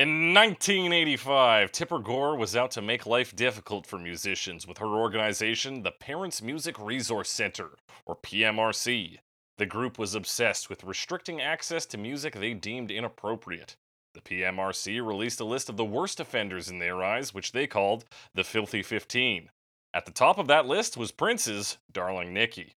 In 1985, Tipper Gore was out to make life difficult for musicians with her organization, the Parents Music Resource Center, or PMRC. The group was obsessed with restricting access to music they deemed inappropriate. The PMRC released a list of the worst offenders in their eyes, which they called the Filthy 15. At the top of that list was Prince's Darling Nikki.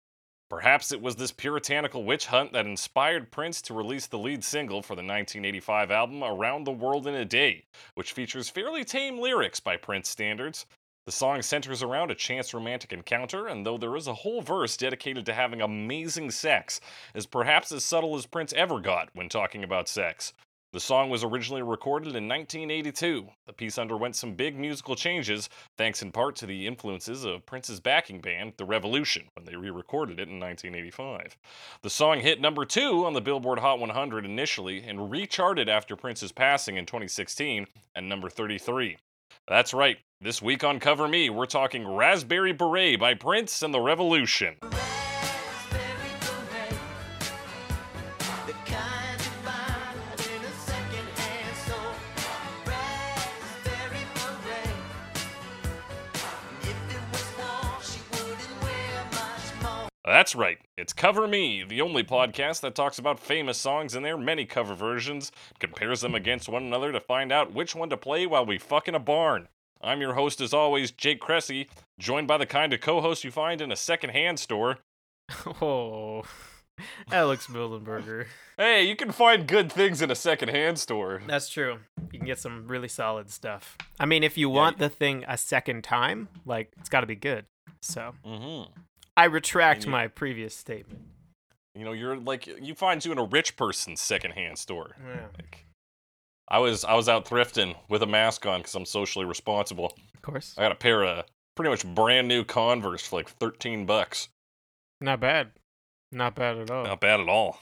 Perhaps it was this puritanical witch hunt that inspired Prince to release the lead single for the 1985 album Around the World in a Day, which features fairly tame lyrics by Prince standards. The song centers around a chance romantic encounter, and though there is a whole verse dedicated to having amazing sex, is perhaps as subtle as Prince ever got when talking about sex. The song was originally recorded in 1982. The piece underwent some big musical changes, thanks in part to the influences of Prince's backing band, The Revolution, when they re recorded it in 1985. The song hit number two on the Billboard Hot 100 initially and recharted after Prince's passing in 2016 at number 33. That's right, this week on Cover Me, we're talking Raspberry Beret by Prince and The Revolution. That's right. It's Cover Me, the only podcast that talks about famous songs and their many cover versions, compares them against one another to find out which one to play while we fuck in a barn. I'm your host, as always, Jake Cressy, joined by the kind of co host you find in a secondhand store. Oh, Alex Millenberger. Hey, you can find good things in a secondhand store. That's true. You can get some really solid stuff. I mean, if you want the thing a second time, like, it's got to be good. So. Mm-hmm. I retract you- my previous statement. You know, you're like you find you in a rich person's secondhand store. Yeah, Like, I was I was out thrifting with a mask on because I'm socially responsible. of course. I got a pair of pretty much brand new Converse for like 13 bucks. Not bad. Not bad at all. Not bad at all.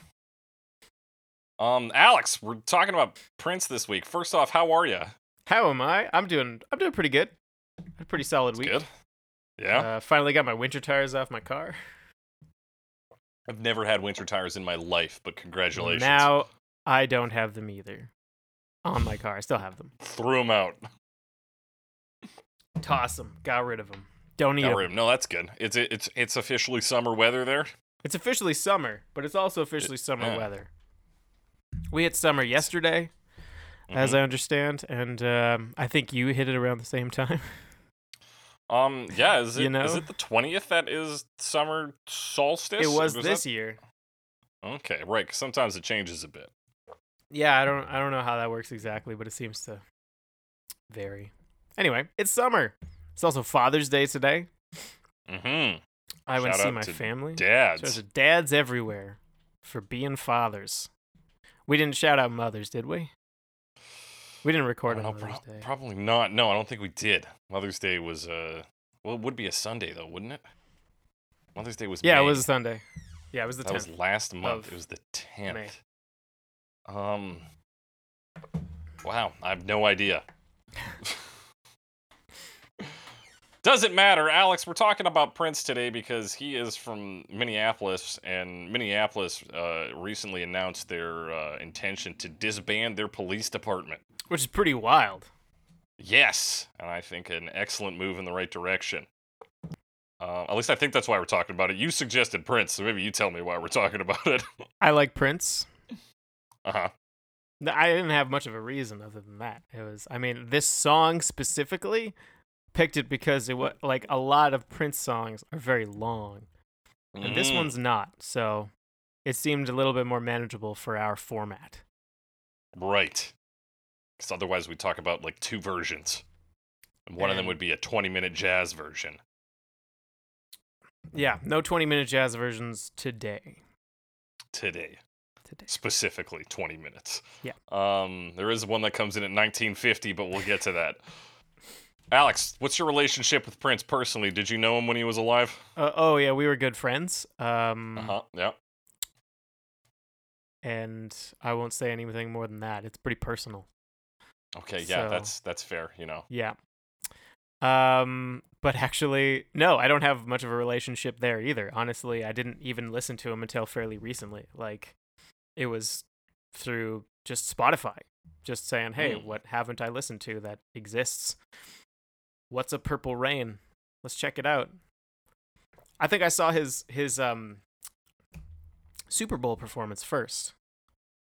Um, Alex, we're talking about Prince this week. First off, how are you? How am I? I'm doing. I'm doing pretty good. A pretty solid week. Good. Yeah. Uh, finally got my winter tires off my car. I've never had winter tires in my life, but congratulations. Now I don't have them either. On my car, I still have them. threw them out. Toss them. Got rid of them. Don't need Got 'em. rid of 'em. No, that's good. It's it's it's officially summer weather there. It's officially summer, but it's also officially summer yeah. weather. We hit summer yesterday, as Mhm. I understand, and um, I think you hit it around the same time. Um, yeah, is it You is it the twentieth that is summer solstice? it was that- this year. Okay, right. 'cause sometimes it changes a bit. Yeah, I don't I don't know how that works exactly, but it seems to vary. Anyway, it's summer. It's also Father's Day today. Mm-hmm. I went to see my to family. Dads. There's dads everywhere for being fathers. We didn't shout out mothers, did we? We didn't record don't on know, Mother's prob- Day. Probably not. No, I don't think we did. Mother's Day was uh, well, it would be a Sunday though, wouldn't it? Mother's Day was yeah, May. it was a Sunday. Yeah, it was the that was last month. It was the tenth. Um. Wow, I have no idea. Doesn't matter, Alex. We're talking about Prince today because he is from Minneapolis, and Minneapolis uh, recently announced their uh, intention to disband their police department. Which is pretty wild. Yes, and I think an excellent move in the right direction. Uh, at least I think that's why we're talking about it. You suggested Prince, so maybe you tell me why we're talking about it. I like Prince. uh huh. No, I didn't have much of a reason other than that. It was, I mean, this song specifically picked it because it was like a lot of Prince songs are very long, and this Mm. one's not. So it seemed a little bit more manageable for our format. Right. Because otherwise, we talk about like two versions. And one of them would be a 20 minute jazz version. Yeah, no 20 minute jazz versions today. Today, Today. specifically 20 minutes. Yeah. Um, there is one that comes in at 1950, but we'll get to that. Alex, what's your relationship with Prince personally? Did you know him when he was alive? Uh, oh yeah, we were good friends. Um, Uh huh. Yeah. and I won't say anything more than that. It's pretty personal. Okay. Yeah. So- That's that's fair. You know. Yeah. Um, but actually, no, I don't have much of a relationship there either. Honestly, I didn't even listen to him until fairly recently. Like, it was through just Spotify. just saying, "Hey, Hmm. what haven't I listened to that exists? What's a Purple Rain? Let's check it out." I think I saw his his um Super Bowl performance first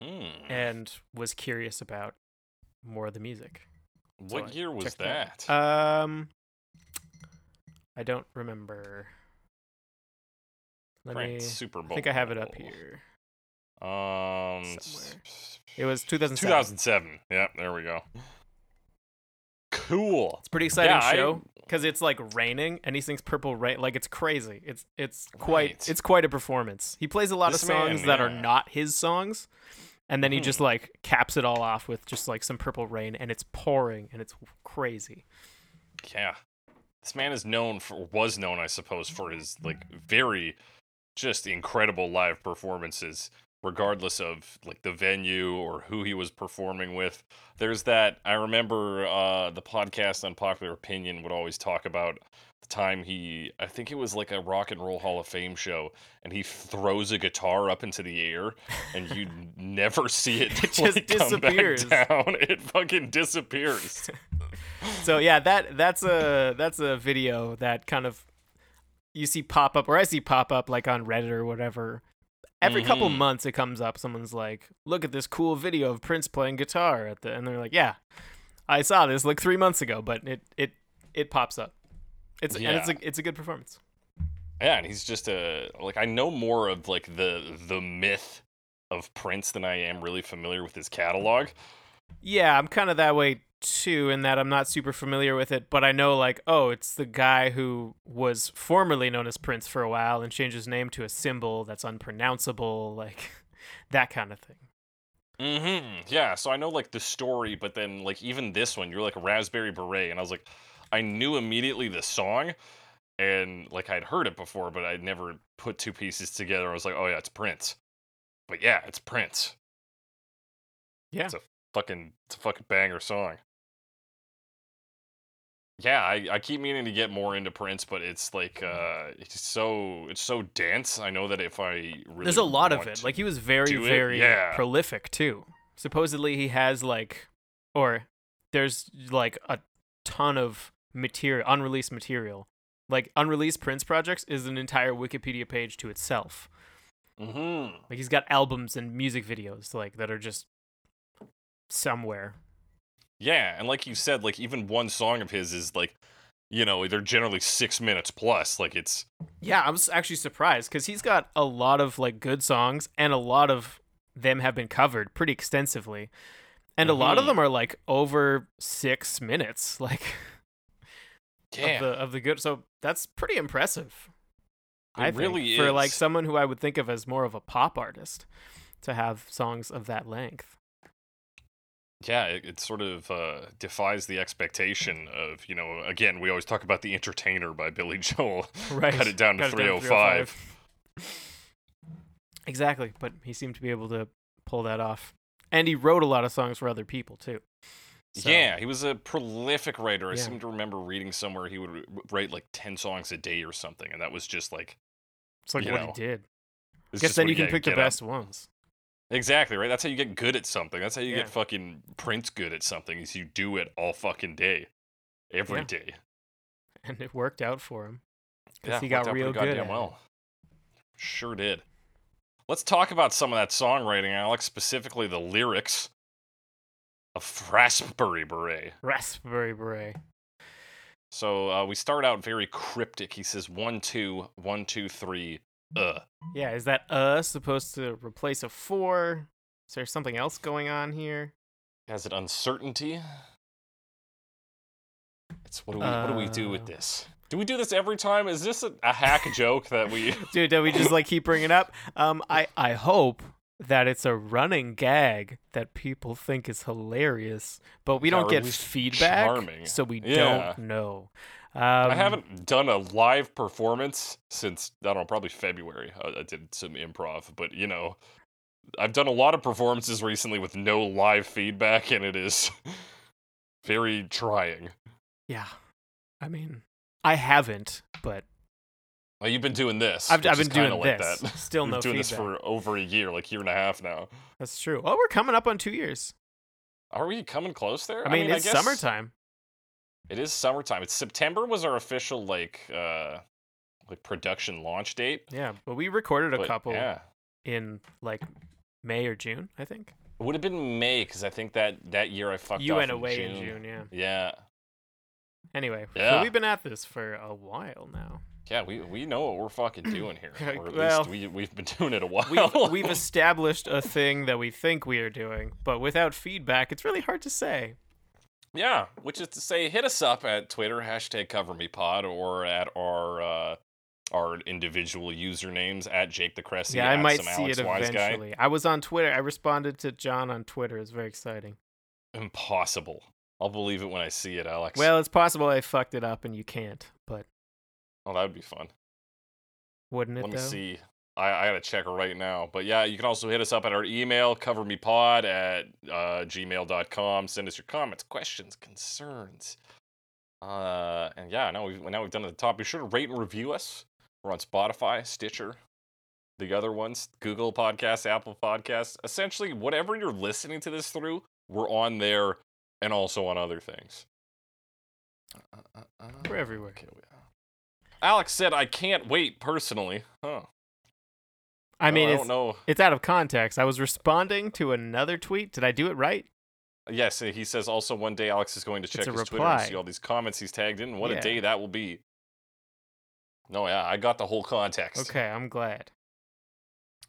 Hmm. and was curious about more of the music. what I year was checked that? Um I don't remember. Let me Super Bowl. I think I have it up here. Um, Somewhere. It was 2007. 2007. Yeah, there we go. Cool. It's a pretty exciting Yeah, show because it's like raining and he sings Purple Rain. Like it's crazy. It's it's quite Right. it's quite a performance. He plays a lot This of songs man, that are not his songs, and then he Mhm. just like caps it all off with just like some Purple Rain, and it's pouring and it's crazy. Yeah. This man is known for was known, I suppose, for his like very just incredible live performances, regardless of like the venue or who he was performing with. There's that I remember uh the podcast Unpopular Opinion would always talk about the time he I think it was like a rock and roll hall of fame show and he throws a guitar up into the air and you never see it, It just like, disappears. down. It fucking disappears. So yeah, that that's a that's a video that kind of you see pop up or I see pop up like on Reddit or whatever. Every couple Mhm. months it comes up. Someone's like, "Look at this cool video of Prince playing guitar," at the, and they're like, "Yeah, I saw this like three months ago, but it it it pops up. It's and it's a it's a good performance. Yeah, and he's just a like I know more of like the the myth of Prince than I am really familiar with his catalog. Yeah, I'm kind of that way too, in that I'm not super familiar with it, but I know like, oh, it's the guy who was formerly known as Prince for a while and changed his name to a symbol that's unpronounceable, like that kind of thing. Mm-hmm. Yeah, so I know like the story, but then like even this one, you're like a Raspberry Beret, and I was like, I knew immediately the song, and like I'd heard it before, but I'd never put two pieces together. I was like, oh yeah, it's Prince. But yeah, it's Prince. Yeah. It's a fucking it's a fucking banger song. Yeah, I, I keep meaning to get more into Prince, but it's like uh it's so it's so dense. I know that if I really There's a lot of it. Like he was very, very yeah. prolific too. Supposedly he has like, or there's like a ton of material, unreleased material. Like unreleased Prince projects is an entire Wikipedia page to itself. Mhm. Like he's got albums and music videos like that are just somewhere. Yeah, and like you said, like even one song of his is like, you know, they're generally six minutes plus. Like it's Yeah, I was actually surprised because he's got a lot of like good songs, and a lot of them have been covered pretty extensively, and a lot of Mhm. them are like over six minutes, like yeah, of the of the good. So that's pretty impressive. It I really for like someone who I would think of as more of a pop artist to have songs of that length. yeah. It, it sort of uh, defies the expectation of you know. Again, we always talk about the Entertainer by Billy Joel. Right. Cut it down to Cut it down to 305. Exactly, but he seemed to be able to pull that off. And he wrote a lot of songs for other people too. So- Yeah, he was a prolific writer. I seem to remember reading somewhere he would write like ten songs a day or something, and that was just like. It's like what know, he did. it's Guess then you can pick the get up. best ones. Exactly right. That's how you get good at something. That's how you Yeah. get fucking Prince good at something. Is you do it all fucking day, every Yeah. day. And it worked out for him. 'Cause Yeah, he got real good goddamn well. Sure did. Let's talk about some of that songwriting, Alex. Specifically, the lyrics of Raspberry Beret. Raspberry Beret. So uh, we start out very cryptic. He says one two one two three. Uh. Yeah, is that uh supposed to replace a four? Is there something else going on here? Has it uncertainty? It's what do we what do we do with Uh. this? Do we do this every time? Is this a, a hack joke that we? Dude, do we just like keep bringing up? Um, I I hope that it's a running gag that people think is hilarious, but we don't get feedback, charming. so we Yeah. don't know. Um, I haven't done a live performance since I don't know, probably February. I, I did some improv, but you know, I've done a lot of performances recently with no live feedback, and it is very trying. Yeah, I mean, I haven't, but Well, you've been doing this. I've, I've been doing like this. That. Still no doing feedback. this for over a year, like year and a half now. That's true. Oh, we're coming up on two years. Are we coming close there? I mean, I it's guess summertime. It is summertime. It's September was our official like uh like production launch date. Yeah, but we recorded a but couple Yeah. in like May or June, I think. It would have been May because I think that that year I fucked you off went in away June. in June, yeah. Yeah. Anyway, so Yeah. we've been at this for a while now. Yeah, we, we know what we're fucking doing here. Or at Well, least we, we've been doing it a while. We've, we've established a thing that we think we are doing, but without feedback, it's really hard to say. Yeah, which is to say, hit us up at Twitter hashtag CoverMePod or at our uh, our individual usernames at Jake the Cressy. yeah, I might some see Alex it Wise Guy. eventually. I was on Twitter. I responded to John on Twitter. It's very exciting. Impossible. I'll believe it when I see it, Alex. Well, it's possible I fucked it up and you can't, but oh, that would be fun. wouldn't it Let me though? see. I, I gotta check right now. But yeah, you can also hit us up at our email, covermepod at uh, gmail.com. Send us your comments, questions, concerns. Uh, and yeah, now we've now we've done it at the top. Be sure to rate and review us. We're on Spotify, Stitcher, the other ones, Google Podcasts, Apple Podcasts. Essentially, whatever you're listening to this through, we're on there and also on other things. Uh, uh, uh, We're everywhere. okay, we- Alex said, "I can't wait personally." Huh? I mean, I it's, don't know. it's out of context. I was responding to another tweet. Did I do it right? Yes, he says also one day Alex is going to check his Twitter and see all these comments he's tagged in. What Yeah. a day that will be. No, yeah, I got the whole context. Okay, I'm glad.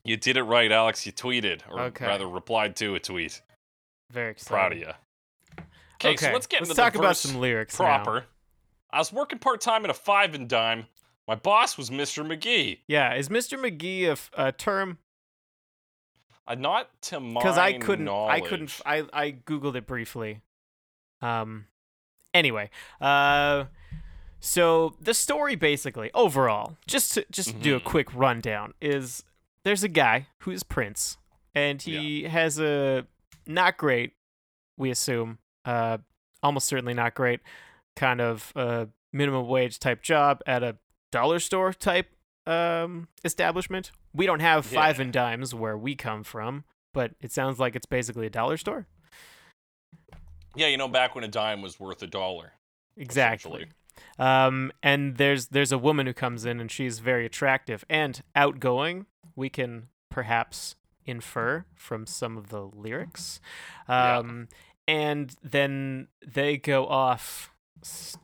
You did it right, Alex. You tweeted, or Okay. rather replied to a tweet. Very excited. Proud of you. Okay, so let's get let's into talk the about some lyrics now. I was working part time at a five and dime. My boss was Mr. McGee. Yeah, is Mr. McGee a, f- a term? Uh, not to my Because I couldn't, knowledge. I couldn't, I I googled it briefly. Um, anyway, uh, so the story basically, overall, just to just to do a Mhm. quick rundown, is there's a guy who's Prince, and he has a not great, we assume, uh, almost certainly not great, kind of uh minimum wage type job at a dollar store type um establishment. We don't have five Yeah. and dimes where we come from, but it sounds like it's basically a dollar store. Yeah, you know, back when a dime was worth a dollar. Exactly. Um, and there's there's a woman who comes in and she's very attractive and outgoing. We can perhaps infer from some of the lyrics. Yeah. Um, and then they go off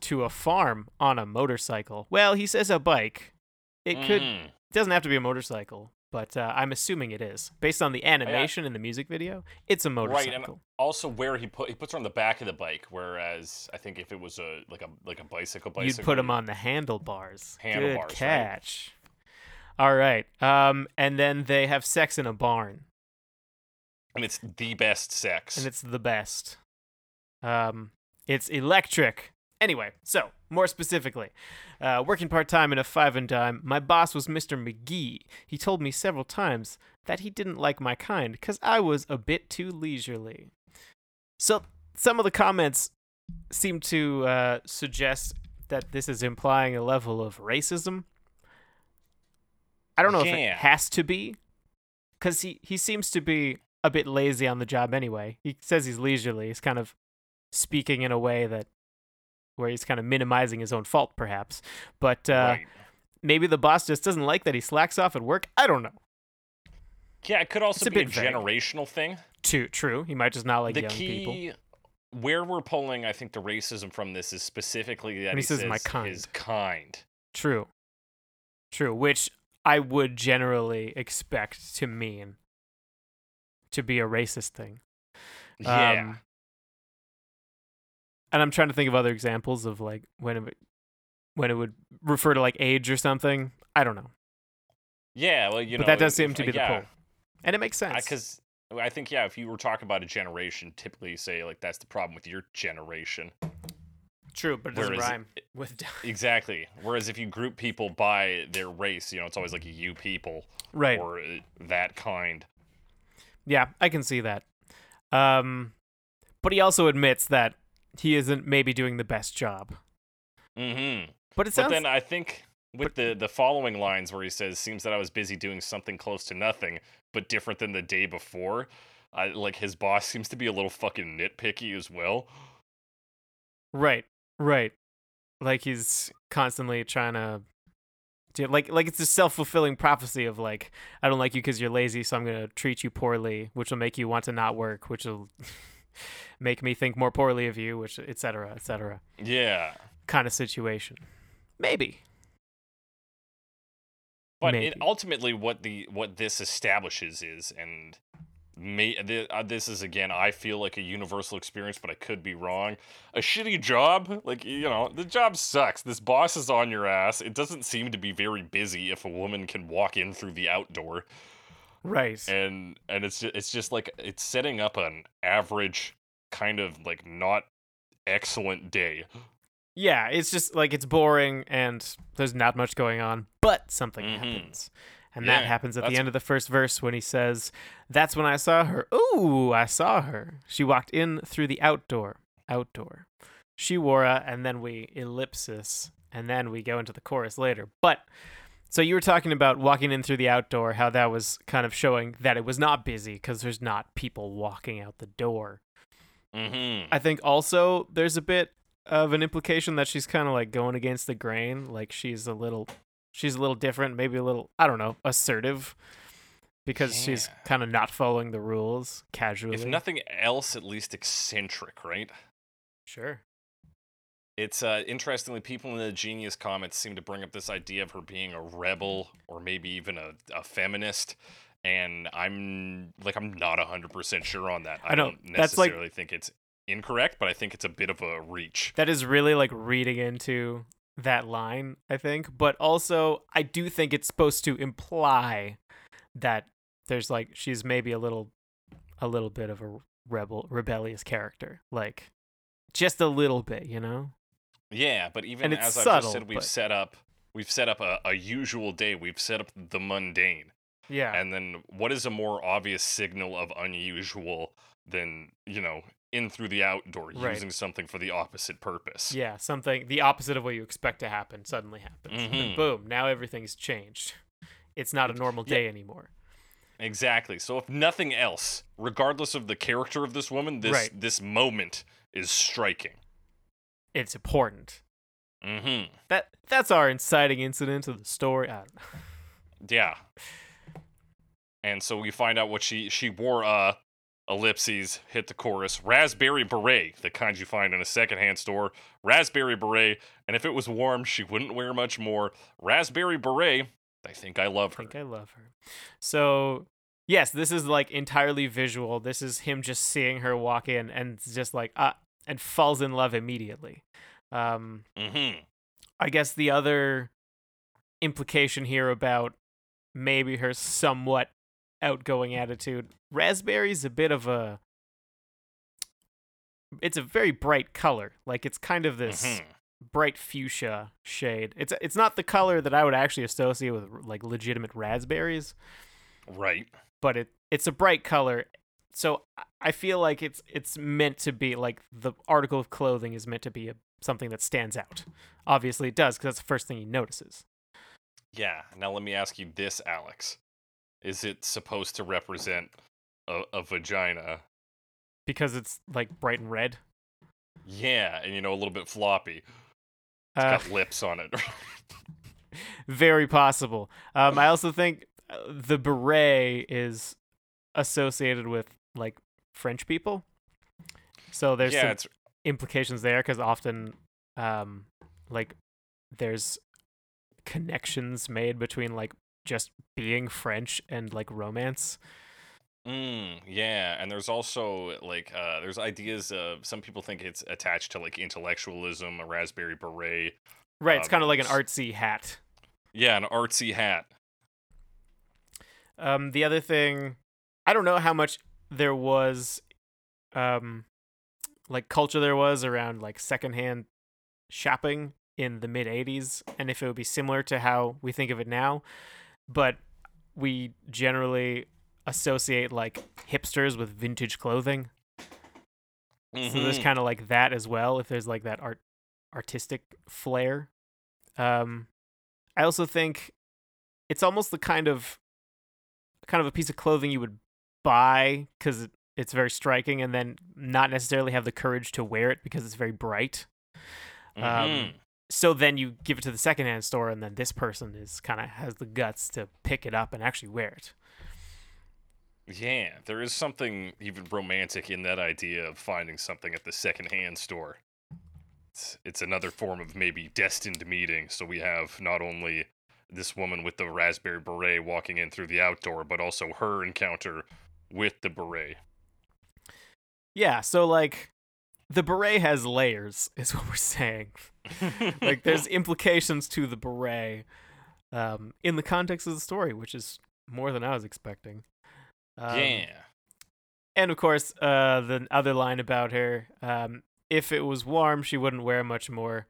to a farm on a motorcycle. Well, he says a bike. It could Mhm. it doesn't have to be a motorcycle, but uh, I'm assuming it is based on the animation in the music video. It's a motorcycle. Right, and also where he put he puts her on the back of the bike, whereas I think if it was a like a like a bicycle, bicycle You'd put him on the handlebars. Handlebars, Good right. catch. All right. Um, and then they have sex in a barn, and it's the best sex. and it's the best. Um, it's electric. Anyway, so more specifically, uh, working part time in a five and dime, my boss was Mr. McGee. He told me several times that he didn't like my kind because I was a bit too leisurely. So some of the comments seem to uh, suggest that this is implying a level of racism. I don't know if it has to be, because he, he seems to be a bit lazy on the job anyway. He says he's leisurely. He's kind of speaking in a way that where he's kind of minimizing his own fault, perhaps. But uh, right. maybe the boss just doesn't like that he slacks off at work. I don't know. Yeah, it could also it's be a vague. generational thing. Too true. He might just not like the young key people. where we're pulling, I think, the racism from this is specifically that When he says, "My his kind. True. True. Which I would generally expect to mean to be a racist thing. Yeah. Um, and I'm trying to think of other examples of like when it would, when it would refer to like age or something. I don't know. yeah, well, you but know, that does seem to be the yeah, pull. And it makes sense. Because I think yeah, if you were talking about a generation, typically you say like that's the problem with your generation. True, but it doesn't whereas- rhyme with Exactly. Whereas if you group people by their race, you know, it's always like you people right. or uh, that kind. Yeah, I can see that. Um, but he also admits that he isn't maybe doing the best job. Mm-hmm. But it sounds. But then I think with the the following lines where he says, "Seems that I was busy doing something close to nothing, but different than the day before." I like his boss seems to be a little fucking nitpicky as well. Right, right. Like he's constantly trying to do like like it's a self fulfilling prophecy of like I don't like you because you're lazy, so I'm gonna treat you poorly, which will make you want to not work, which will make me think more poorly of you, which etc. etc. Yeah. Kind of situation. Maybe. But it, ultimately, what the what this establishes is, and may, uh, this is again, I feel like a universal experience, but I could be wrong. A shitty job, like you know, the job sucks. This boss is on your ass. It doesn't seem to be very busy if a woman can walk in through the outdoor, Right. and and it's just, it's just like it's setting up an average kind of like not excellent day. Yeah, it's just like it's boring and there's not much going on, but something Mhm. happens. And that happens at the end of the first verse when he says, That's when I saw her. Ooh, I saw her. She walked in through the outdoor. Outdoor. She wore a, and then we ellipsis, and then we go into the chorus later. But so you were talking about walking in through the outdoor, how that was kind of showing that it was not busy because there's not people walking out the door. Mm-hmm. I think also there's a bit of an implication that she's kind of like going against the grain, like she's a little she's a little different, maybe a little I don't know, assertive because she's kind of not following the rules casually. If nothing else, at least eccentric, right? sure. It's uh, interestingly, people in the Genius comments seem to bring up this idea of her being a rebel or maybe even a, a feminist. And I'm like, I'm not 100% sure on that. I, I know, don't that's like- necessarily think it's incorrect, but I think it's a bit of a reach. That is really like reading into that line, I think, but also I do think it's supposed to imply that there's like she's maybe a little a little bit of a rebel rebellious character, like just a little bit, you know? Yeah, but even as I've just said, we've but- set up. We've set up a, a usual day. We've set up the mundane. Yeah. And then what is a more obvious signal of unusual than, you know, in through the outdoor, Right. using something for the opposite purpose? Yeah, something the opposite of what you expect to happen suddenly happens. And Mhm. boom, now everything's changed. It's not a normal Yeah. day anymore. Exactly. So if nothing else, regardless of the character of this woman, this Right. this moment is striking. It's important. Mm-hmm. That that's our inciting incident of the story. I don't know. Yeah. And so we find out what she she wore uh ellipses, hit the chorus, raspberry beret, the kind you find in a secondhand store, raspberry beret, and if it was warm, she wouldn't wear much more. Raspberry beret, I think I love her. I think I love her. So yes, this is like entirely visual. This is him just seeing her walk in and just like ah and falls in love immediately. Um Mm-hmm. I guess the other implication here about maybe her somewhat outgoing attitude. Raspberry's a bit of a it's a very bright color. Like it's kind of this Mhm. bright fuchsia shade. It's it's not the color that I would actually associate with like legitimate raspberries, Right. but it it's a bright color. So I- feel like it's it's meant to be like the article of clothing is meant to be a, something that stands out. Obviously, it does because that's the first thing he notices. Yeah. Now let me ask you this, Alex. Is it supposed to represent a, a vagina? because it's like bright and red. Yeah, and you know, a little bit floppy. It's Uh, got lips on it. very possible. Um, I also think uh, the beret is associated with like French people, so there's yeah, some it's implications there because often, um, like there's connections made between like just being French and like romance. Mm, yeah, and there's also like uh there's ideas of some people think it's attached to like intellectualism, a raspberry beret. Right, it's Um, kind of like an artsy hat. Yeah, an artsy hat. Um, the other thing, I don't know how much there was, um, like culture there was around like secondhand shopping in the mid '80s, and if it would be similar to how we think of it now, but we generally associate like hipsters with vintage clothing. So there's Mhm. kind of like that as well. If there's like that art artistic flair. Um, I also think it's almost the kind of kind of a piece of clothing you would buy because it's very striking, and then not necessarily have the courage to wear it because it's very bright. Um, Mhm. So then you give it to the secondhand store, and then this person is kind of has the guts to pick it up and actually wear it. Yeah, there is something even romantic in that idea of finding something at the secondhand store. It's, it's another form of maybe destined meeting. So we have not only this woman with the raspberry beret walking in through the outdoor, but also her encounter with the beret. Yeah, so like the beret has layers, is what we're saying. like there's implications to the beret um, in the context of the story, which is more than I was expecting. Um, yeah. And of course, uh, the other line about her: um, if it was warm, she wouldn't wear much more.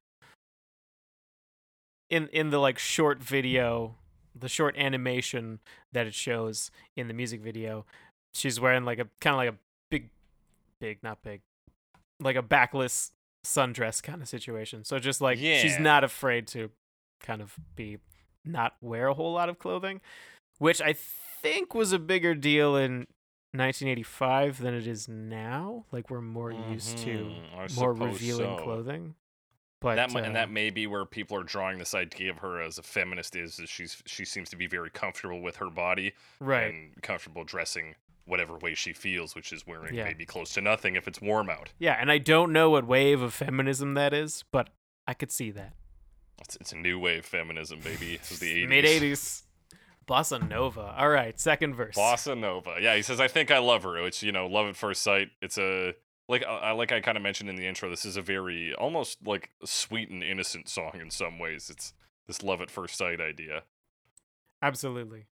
In in the like short video, the short animation that it shows in the music video, she's wearing like a kind of like a big, big, not big, like a backless sundress kind of situation. So just like she's not afraid to kind of be not wear a whole lot of clothing, which I think was a bigger deal in 1985 than it is now. Like we're more used to Mhm, I more revealing so. clothing. But that uh, and that may be where people are drawing this idea of her as a feminist is, is she's she seems to be very comfortable with her body right. and comfortable dressing whatever way she feels, which is wearing Yeah. maybe close to nothing if it's warm out. Yeah, and I don't know what wave of feminism that is, but I could see that. It's, it's a new wave feminism, baby. This is the 80s. Mid 80s. Bossa Nova. All right, second verse. Bossa Nova. Yeah, he says, I think I love her. It's, you know, love at first sight. It's a, like, uh, I like I kind of mentioned in the intro, this is a very, almost like sweet and innocent song in some ways. It's this love at first sight idea. Absolutely.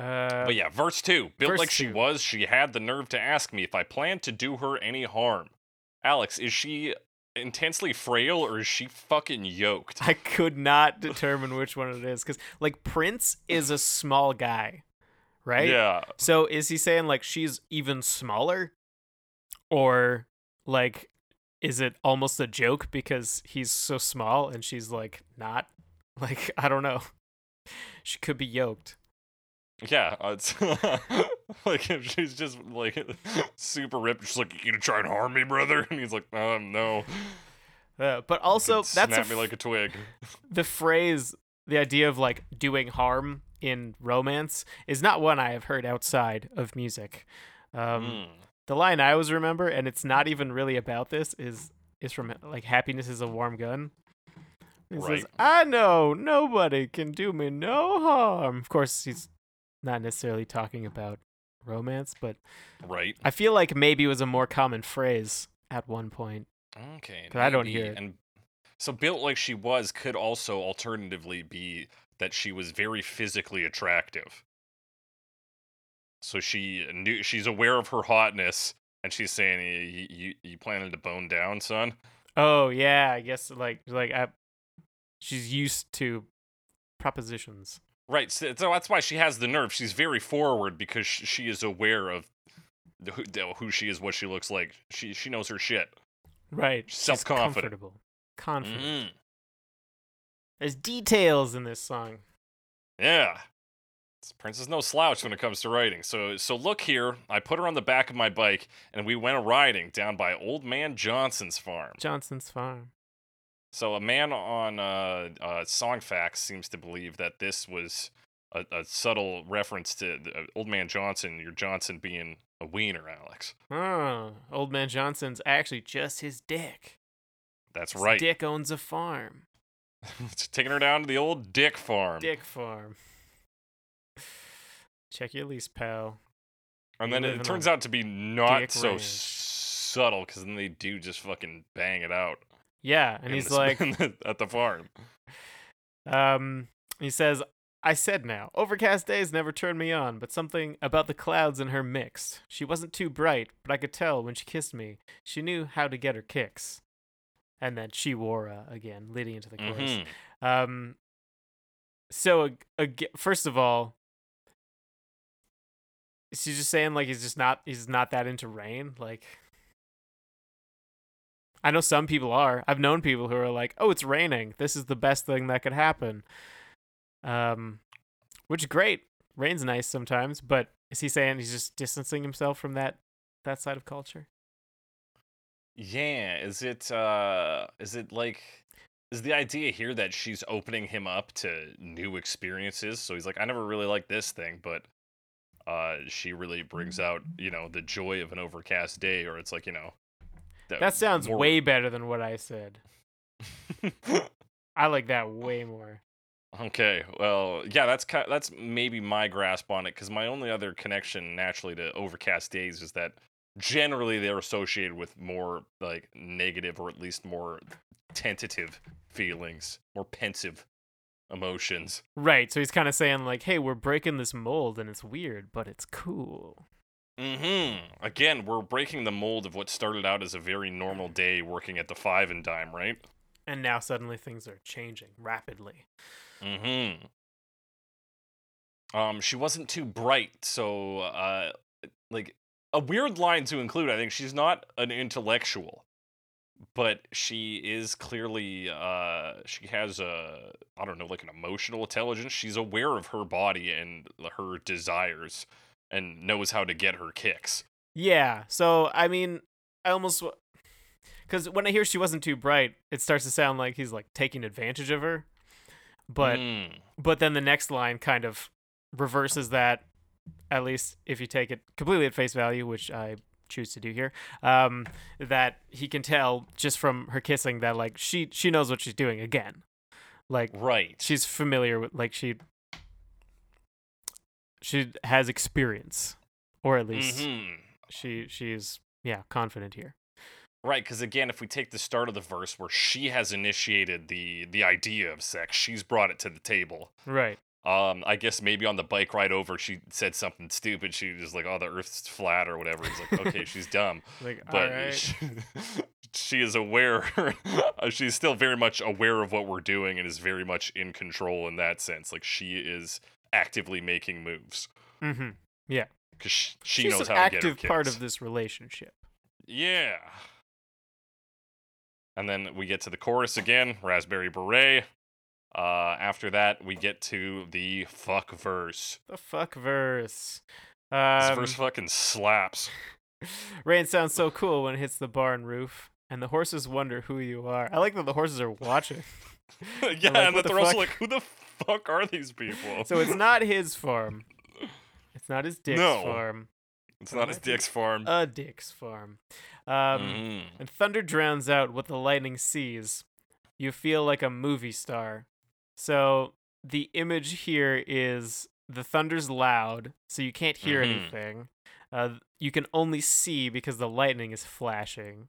Uh, But yeah, verse two. Built verse like she two. was, she had the nerve to ask me if I planned to do her any harm. Alex, is she intensely frail or is she fucking yoked? I could not determine which one it is because, like, Prince is a small guy, right? Yeah. So is he saying like she's even smaller, or like is it almost a joke because he's so small and she's like not? Like I don't know. She could be yoked. Yeah, uh, it's like if she's just like super ripped, she's like, "You gonna try and harm me, brother?" And he's like, "Um, no." Uh, but also that's a snap me like a twig. the phrase, the idea of like doing harm in romance is not one I have heard outside of music. Um, Mm. The line I always remember, and it's not even really about this, is is from like "Happiness is a warm gun." It Right. says, "I know nobody can do me no harm." Of course, he's not necessarily talking about romance, but Right. I feel like maybe was a more common phrase at one point. Okay. 'Cause I don't hear it. And so built like she was could also alternatively be that she was very physically attractive. So she knew she's aware of her hotness, and she's saying, "You you, you planning to bone down, son?" Oh yeah, I guess like like I, she's used to propositions. Right. So, so that's why she has the nerve. She's very forward because sh- she is aware of the, who, the- who she is, what she looks like. She she knows her shit. Right. Self-confident. comfortable. Confident. Mhm. There's details in this song. Yeah. Prince is no slouch when it comes to writing. So so look here, I put her on the back of my bike and we went riding down by Old Man Johnson's farm. Johnson's Farm. So a man on uh, uh, Song seems to believe that this was a, a subtle reference to the, uh, Old Man Johnson, your Johnson being a wiener, Alex. Oh, Old Man Johnson's actually just his dick. That's His right. Dick owns a farm. Taking her down to the old Dick farm. Dick farm. Check your lease, pal. and you then it turns out to be not so subtle because then they do just fucking bang it out. Yeah, and he's like, at the farm. um, he says, I said now, overcast days never turn me on, but something about the clouds in her mixed. She wasn't too bright, but I could tell when she kissed me, she knew how to get her kicks. And then she wore uh, again, leading into the chorus. Mhm. Um, so ag- ag- first of all, is he just saying like he's just not he's not that into rain? Like, I know some people are. I've known people who are like, "Oh, it's raining. This is the best thing that could happen." Um, which is great. Rain's nice sometimes, but is he saying he's just distancing himself from that that side of culture? Yeah, is it uh is it like is the idea here that she's opening him up to new experiences? So he's like, I never really liked this thing, but uh she really brings out, you know, the joy of an overcast day, or it's like, you know the That sounds more- way better than what I said. I like that way more. Okay, well, yeah, that's ki- that's maybe my grasp on it because my only other connection naturally to overcast days is that generally they're associated with more like negative or at least more tentative feelings, more pensive emotions. Right. So he's kind of saying like, "Hey, we're breaking this mold and it's weird, but it's cool." Mm-hmm. Again, we're breaking the mold of what started out as a very normal day working at the Five and Dime, right? And now suddenly things are changing rapidly. Mm-hmm. Um, she wasn't too bright, so uh, like a weird line to include. I think she's not an intellectual, but she is clearly uh, she has a I don't know like an emotional intelligence. She's aware of her body and her desires, and knows how to get her kicks. Yeah. So I mean, I almost because when I hear she wasn't too bright, it starts to sound like he's like taking advantage of her. But Mm. but then the next line kind of reverses that. At least if you take it completely at face value, which I choose to do here, um, that he can tell just from her kissing that like she she knows what she's doing again, like right. she's familiar with like she she has experience, or at least Mhm. she she's yeah confident here. Right, because again, if we take the start of the verse where she has initiated the the idea of sex, she's brought it to the table. Right. Um, I guess maybe on the bike ride over, she said something stupid. She was like, "Oh, the Earth's flat" or whatever. He's like, "Okay, she's dumb," Like but right. she, she is aware. uh, she's still very much aware of what we're doing and is very much in control in that sense. Like she is actively making moves mm-hmm. because she, she She's knows an how to get her active part of this relationship. Yeah. And then we get to the chorus again, Raspberry Beret. Uh, after that, we get to the fuck verse. The fuck verse. This Um, verse fucking slaps. Rain sounds so cool when it hits the barn roof, and the horses wonder who you are. I like that the horses are watching. yeah, like, and that the they're also like, who the fuck are these people? so it's not his farm. It's not his dick's No. farm. it's not his dick's farm. A dick's farm. Um, Mhm. And thunder drowns out what the lightning sees. You feel like a movie star. So the image here is the thunder's loud, so you can't hear Mhm. anything. Uh, you can only see because the lightning is flashing.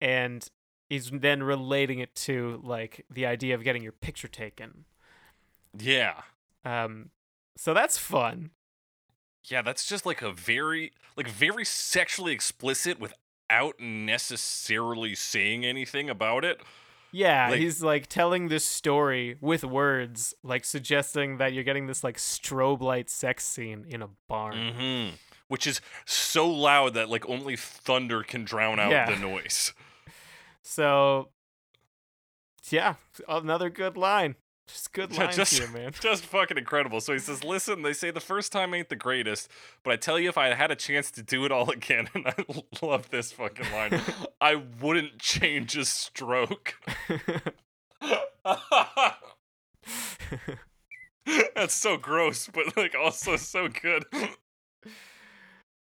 And he's then relating it to like the idea of getting your picture taken. Yeah. Um, so that's fun. Yeah, that's just like a very, like, very sexually explicit without necessarily saying anything about it. Yeah, Like- he's like telling this story with words, like suggesting that you're getting this like strobe light sex scene in a barn. Mm-hmm. Which is so loud that like only thunder can drown out Yeah. the noise. So, yeah, another good line. Just good lines just- here, man. Just fucking incredible. So he says, "Listen, they say the first time ain't the greatest, but I tell you, if I had a chance to do it all again, and I love this fucking line, I wouldn't change a stroke." That's so gross, but like also so good.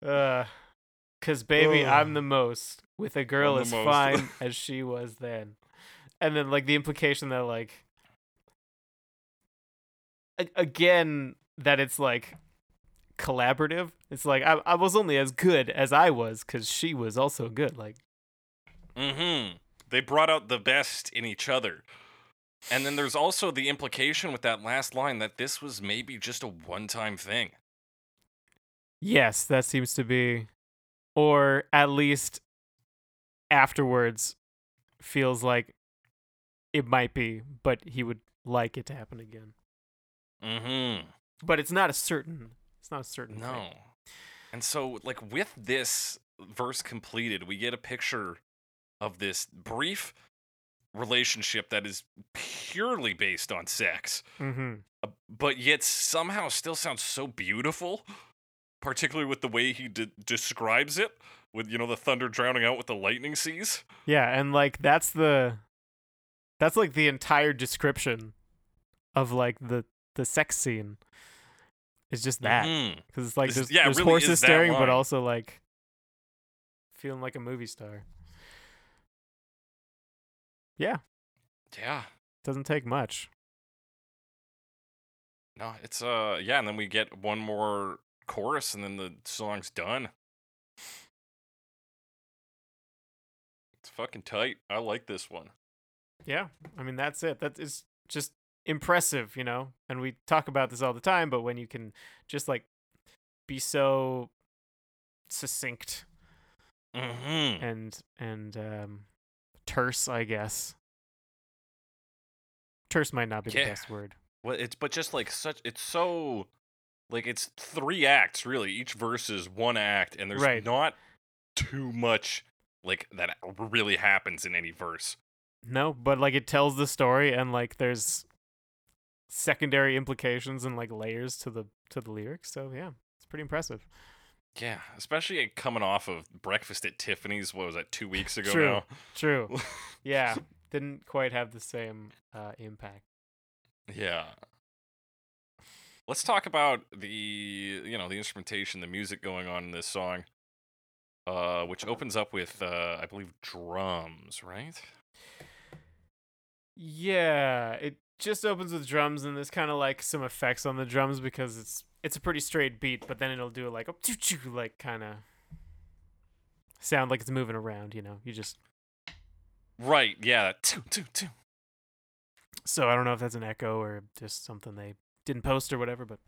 uh, cause baby, I'm the most with a girl I'm as fine as she was then, and then like the implication that like again that it's like collaborative. It's like I I was only as good as I was because she was also good. Like Mm-hmm. They brought out the best in each other. And then there's also the implication with that last line that this was maybe just a one-time thing. yes, that seems to be, or at least afterwards feels like it might be, but he would like it to happen again. Mm-hmm. But it's not a certain. It's not a certain. No. thing. And so, like, with this verse completed, we get a picture of this brief relationship that is purely based on sex, Mm-hmm. uh, but yet somehow still sounds so beautiful, particularly with the way he de- describes it, with you know the thunder drowning out what the lightning sees. Yeah, and like that's the that's like the entire description of like the the sex scene. It's just that because it's like there's, yeah, there's really horses is staring, but also like feeling like a movie star. Yeah, Yeah. doesn't take much. No, it's uh yeah, and then we get one more chorus and then the song's done. It's fucking tight. I like this one. Yeah, I mean that's it. That is just impressive, you know. And we talk about this all the time, but when you can just like be so succinct Mm-hmm. and and um terse, I guess. Terse might not be the best word. Well, it's but just like such it's so like it's three acts really. Each verse is one act and there's Right. not too much like that really happens in any verse. No, but like it tells the story and like there's secondary implications and like layers to the to the lyrics. So yeah, it's pretty impressive. Yeah, especially coming off of Breakfast at Tiffany's. What was that? Two weeks ago True. now. True. Yeah, didn't quite have the same uh, impact. Yeah. Let's talk about the you know the instrumentation, the music going on in this song, uh, which opens up with uh, I believe drums, right? Yeah, it just opens with drums and there's kind of like some effects on the drums because it's it's a pretty straight beat, but then it'll do like a choo choo like kind of sound like it's moving around, you know. You just Right. Yeah. that Two, two, two. so I don't know if that's an echo or just something they didn't post or whatever, but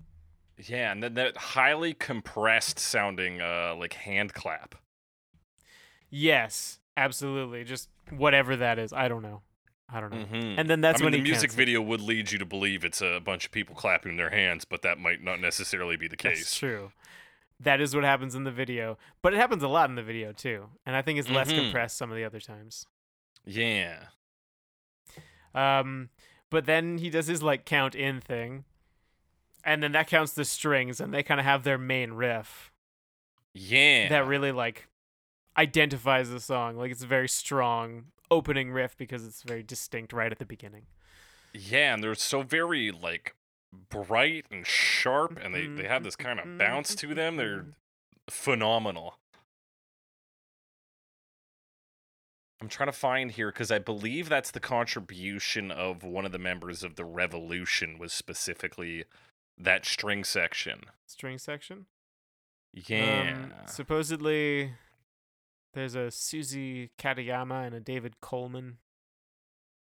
Yeah, and then that highly compressed sounding uh like hand clap. yes, absolutely, just whatever that is, I don't know. I don't know. Mm-hmm. And then that's I mean, when the he music video would lead you to believe it's a bunch of people clapping their hands, but that might not necessarily be the case. That's true. That is what happens in the video, but it happens a lot in the video too, and I think it's less Mhm. compressed some of the other times. Yeah. Um, but then he does his like count in thing, and then that counts the strings, and they kind of have their main riff Yeah. that really like identifies the song. Like it's a very strong opening riff because it's very distinct right at the beginning. Yeah, and they're so very like bright and sharp, and they they have this kind Mm-hmm. of bounce to them. They're phenomenal. I'm trying to find here because I believe that's the contribution of one of the members of the Revolution was specifically that string section. string section. Yeah. Um, supposedly, there's a Suzie Katayama and a David Coleman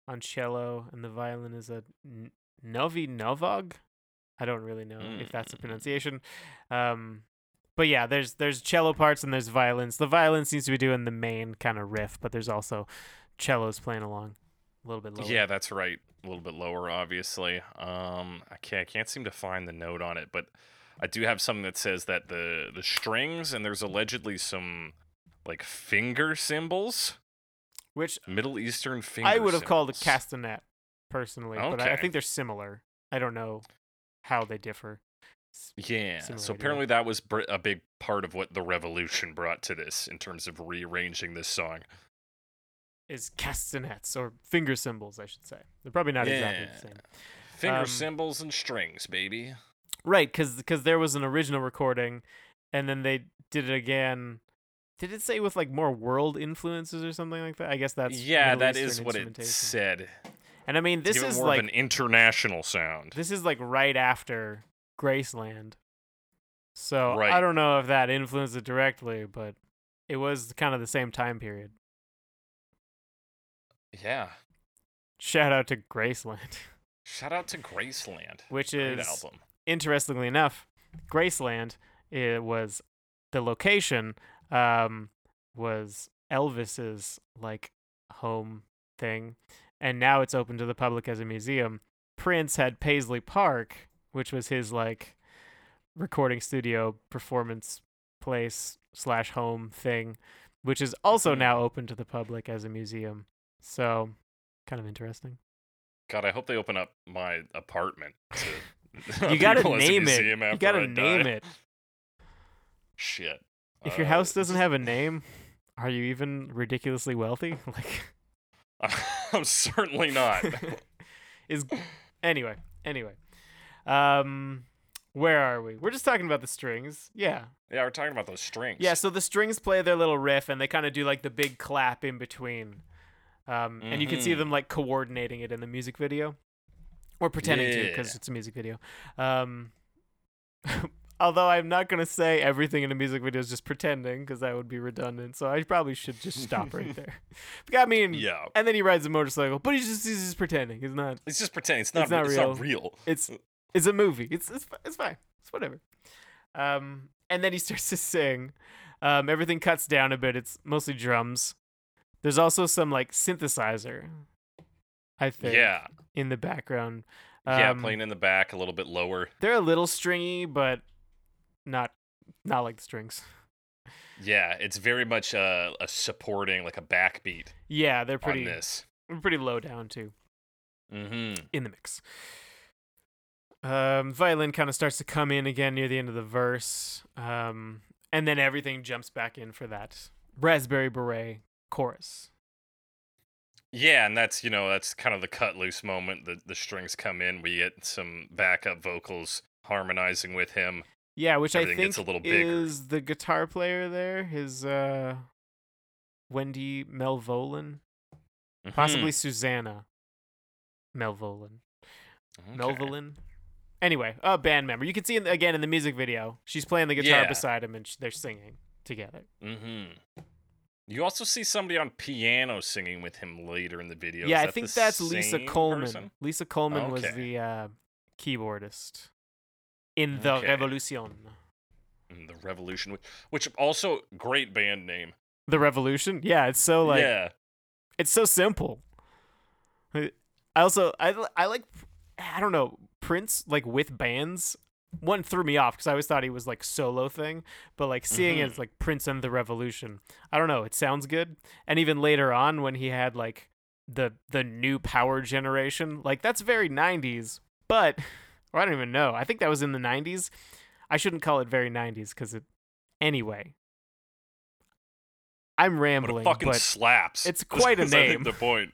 on cello, and the violin is a N- Novi Novog. I don't really know if that's the Mm. pronunciation. Um, but yeah, there's there's cello parts and there's violins. The violin seems to be doing the main kind of riff, but there's also cellos playing along a little bit lower. Yeah, that's right. A little bit lower, obviously. Um, I can't, I can't seem to find the note on it, but I do have something that says that the the strings and there's allegedly some like finger cymbals, which Middle Eastern finger. I would have called a castanet personally, but I, I think they're similar. I don't know how they differ. S- Yeah. So apparently that was br- a big part of what the revolution brought to this in terms of rearranging this song. is castanets or finger cymbals, I should say. They're probably not exactly the same. Finger Um, cymbals and strings, baby. Right, because because there was an original recording, and then they did it again. Did it say with like more world influences or something like that? I guess that's yeah, Middle that Eastern is what it said. And I mean, this is more like of an international sound. this is like right after Graceland, so I don't know if that influenced it directly, but it was kind of the same time period. Yeah. Shout out to Graceland, Shout out to Graceland. which Great is album. interestingly enough, Graceland it was the location um, was Elvis's like home thing, and now it's open to the public as a museum. Prince had Paisley Park, which was his like recording studio performance place slash home thing, which is also Mhm. now open to the public as a museum. So kind of interesting. God, I hope they open up my apartment. To You gotta people as a name it. You gotta I name die. it. Shit. If your Uh, house doesn't have a name, are you even ridiculously wealthy? Like I'm certainly not. is anyway, anyway. Um where are we? We're just talking about the strings. Yeah. yeah, we're talking about those strings. Yeah, so the strings play their little riff and they kind of do like the big clap in between. Um, and you can see Mhm. them like coordinating it in the music video or pretending to because it's a music video. Um, although I'm not going to say everything in a music video is just pretending because that would be redundant. So I probably should just stop right there. I mean, Yeah. and then he rides a motorcycle, but he's just, he's just pretending. He's not. It's just pretending. It's not. It's not it's real. not real. It's it's a movie. It's it's it's fine. It's whatever. Um, and then he starts to sing. Um, everything cuts down a bit. It's mostly drums. There's also some like synthesizer. I think. Yeah. In the background. yeah, Um, playing in the back a little bit lower. They're a little stringy, but not not like the strings. Yeah, it's very much a, a supporting, like a backbeat Yeah, they're on pretty this. pretty low down too Mm-hmm. in the mix. Um, violin kind of starts to come in again near the end of the verse, um, and then everything jumps back in for that raspberry beret chorus. Yeah, and that's you know that's kind of the cut loose moment. The the strings come in. We get some backup vocals harmonizing with him. Yeah, which I think a little bigger. is the guitar player there, his uh, Wendy Melvoin, Mhm. possibly Susannah Melvoin. Okay. Melvoin. Anyway, a band member. You can see in, again in the music video. She's playing the guitar Yeah. beside him, and sh- they're singing together. Mm-hmm. You also see somebody on piano singing with him later in the video. yeah, I think that's Lisa Coleman. person? Lisa Coleman was the uh, keyboardist in the Okay. Revolution. Mm, The Revolution, which, also great band name. The Revolution. Yeah, it's so like yeah, it's so simple. I also I I like I don't know Prince like with bands. One threw me off because I always thought he was like solo thing, but like seeing it Mhm. as like Prince and the Revolution, I don't know. It sounds good. And even later on when he had like the the new power generation, like that's very '90s. But I don't even know. I think that was in the '90s. I shouldn't call it very '90s because it. Anyway, I'm but rambling, it fucking but slaps. it's quite a Is, I think, name. the point.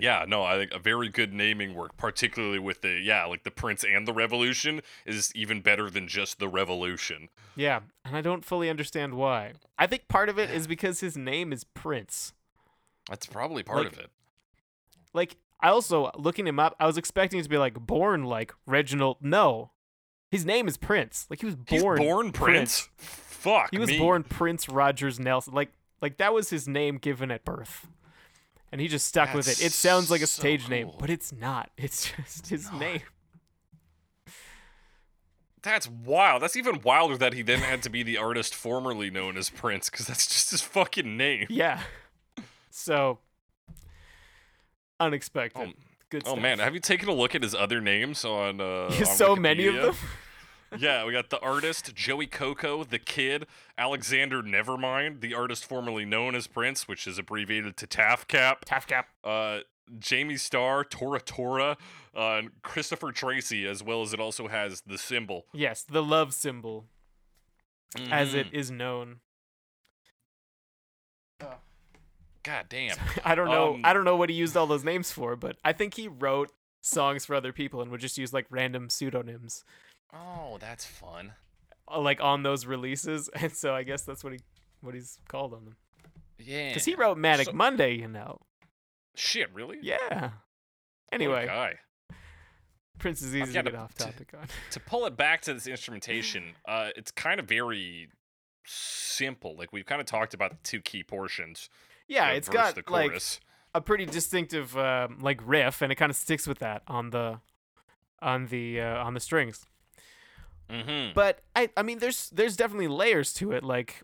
Yeah, no, I think a very good naming work, particularly with the yeah, like the Prince and the Revolution, is even better than just the Revolution. Yeah, and I don't fully understand why. I think part of it is because his name is Prince. That's probably part Like, of it. Like, I also looking him up, I was expecting it to be like born like Reginald. No, his name is Prince. Like he was He's born. born Prince. Fuck He was me. born Prince Rogers Nelson. Like, like that was his name given at birth, and he just stuck with it. It sounds like a so stage name, but it's not. It's just his No. name. That's wild. That's even wilder that he then had to be the artist formerly known as Prince, because that's just his fucking name. Yeah. So unexpected. Oh, Good oh man, have you taken a look at his other names on? Uh, on so many of Wikipedia? them. yeah, we got the artist Joey Coco, the kid Alexander Nevermind, the artist formerly known as Prince, which is abbreviated to TAFKAP. Tafkap. Uh, Jamie Starr, Tora Tora, uh, and Christopher Tracy, as well as it also has the symbol. Yes, the love symbol, as it Mhm. is known. God damn. I don't know. Um, I don't know what he used all those names for, but I think he wrote songs for other people and would just use like random pseudonyms, Oh, that's fun. uh, like on those releases. And so I guess that's what he what he's called on them. Yeah. Because he wrote Manic So- Monday, you know. Shit, really? Yeah. Anyway, guy. Prince is easy to get a- off to- topic on. to pull it back to this instrumentation, uh, it's kind of very simple. Like we've kind of talked about the two key portions. Yeah, it's got like a pretty distinctive um, like riff, and it kind of sticks with that on the on the uh, on the strings. mm-hmm. but I I mean there's there's definitely layers to it like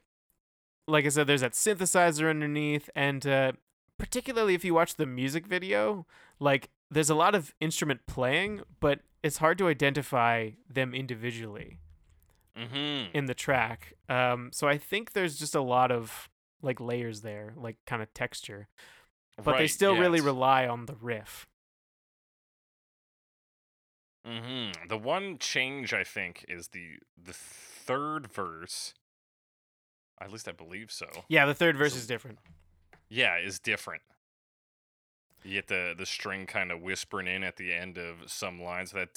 like I said there's that synthesizer underneath and uh particularly if you watch the music video like there's a lot of instrument playing but it's hard to identify them individually Mm-hmm. in the track um so I think there's just a lot of like layers there like kind of texture but they Right, still really rely on the riff. hmm The one change I think is the the third verse. At least I believe so. Yeah, the third verse So- is different. Yeah, is different. You get the the string kind of whispering in at the end of some lines. That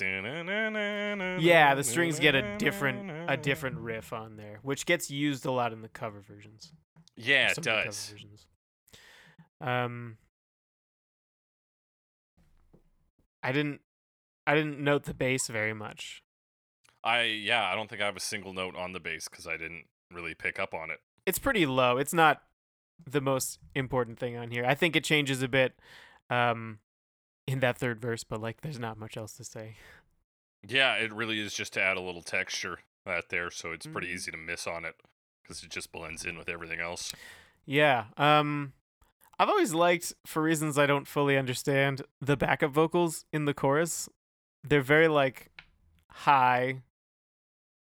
Yeah, the strings get a different a different riff on there, which gets used a lot in the cover versions. Yeah, it some of the cover does. Um, I didn't, I didn't note the bass very much. I yeah, I don't think I have a single note on the bass because I didn't really pick up on it. It's pretty low. It's not the most important thing on here. I think it changes a bit, um, in that third verse, but like, there's not much else to say. Yeah, it really is just to add a little texture out there, so it's pretty Mhm. easy to miss on it because it just blends in with everything else. Yeah. Um, I've always liked, for reasons I don't fully understand, the backup vocals in the chorus. They're very like high.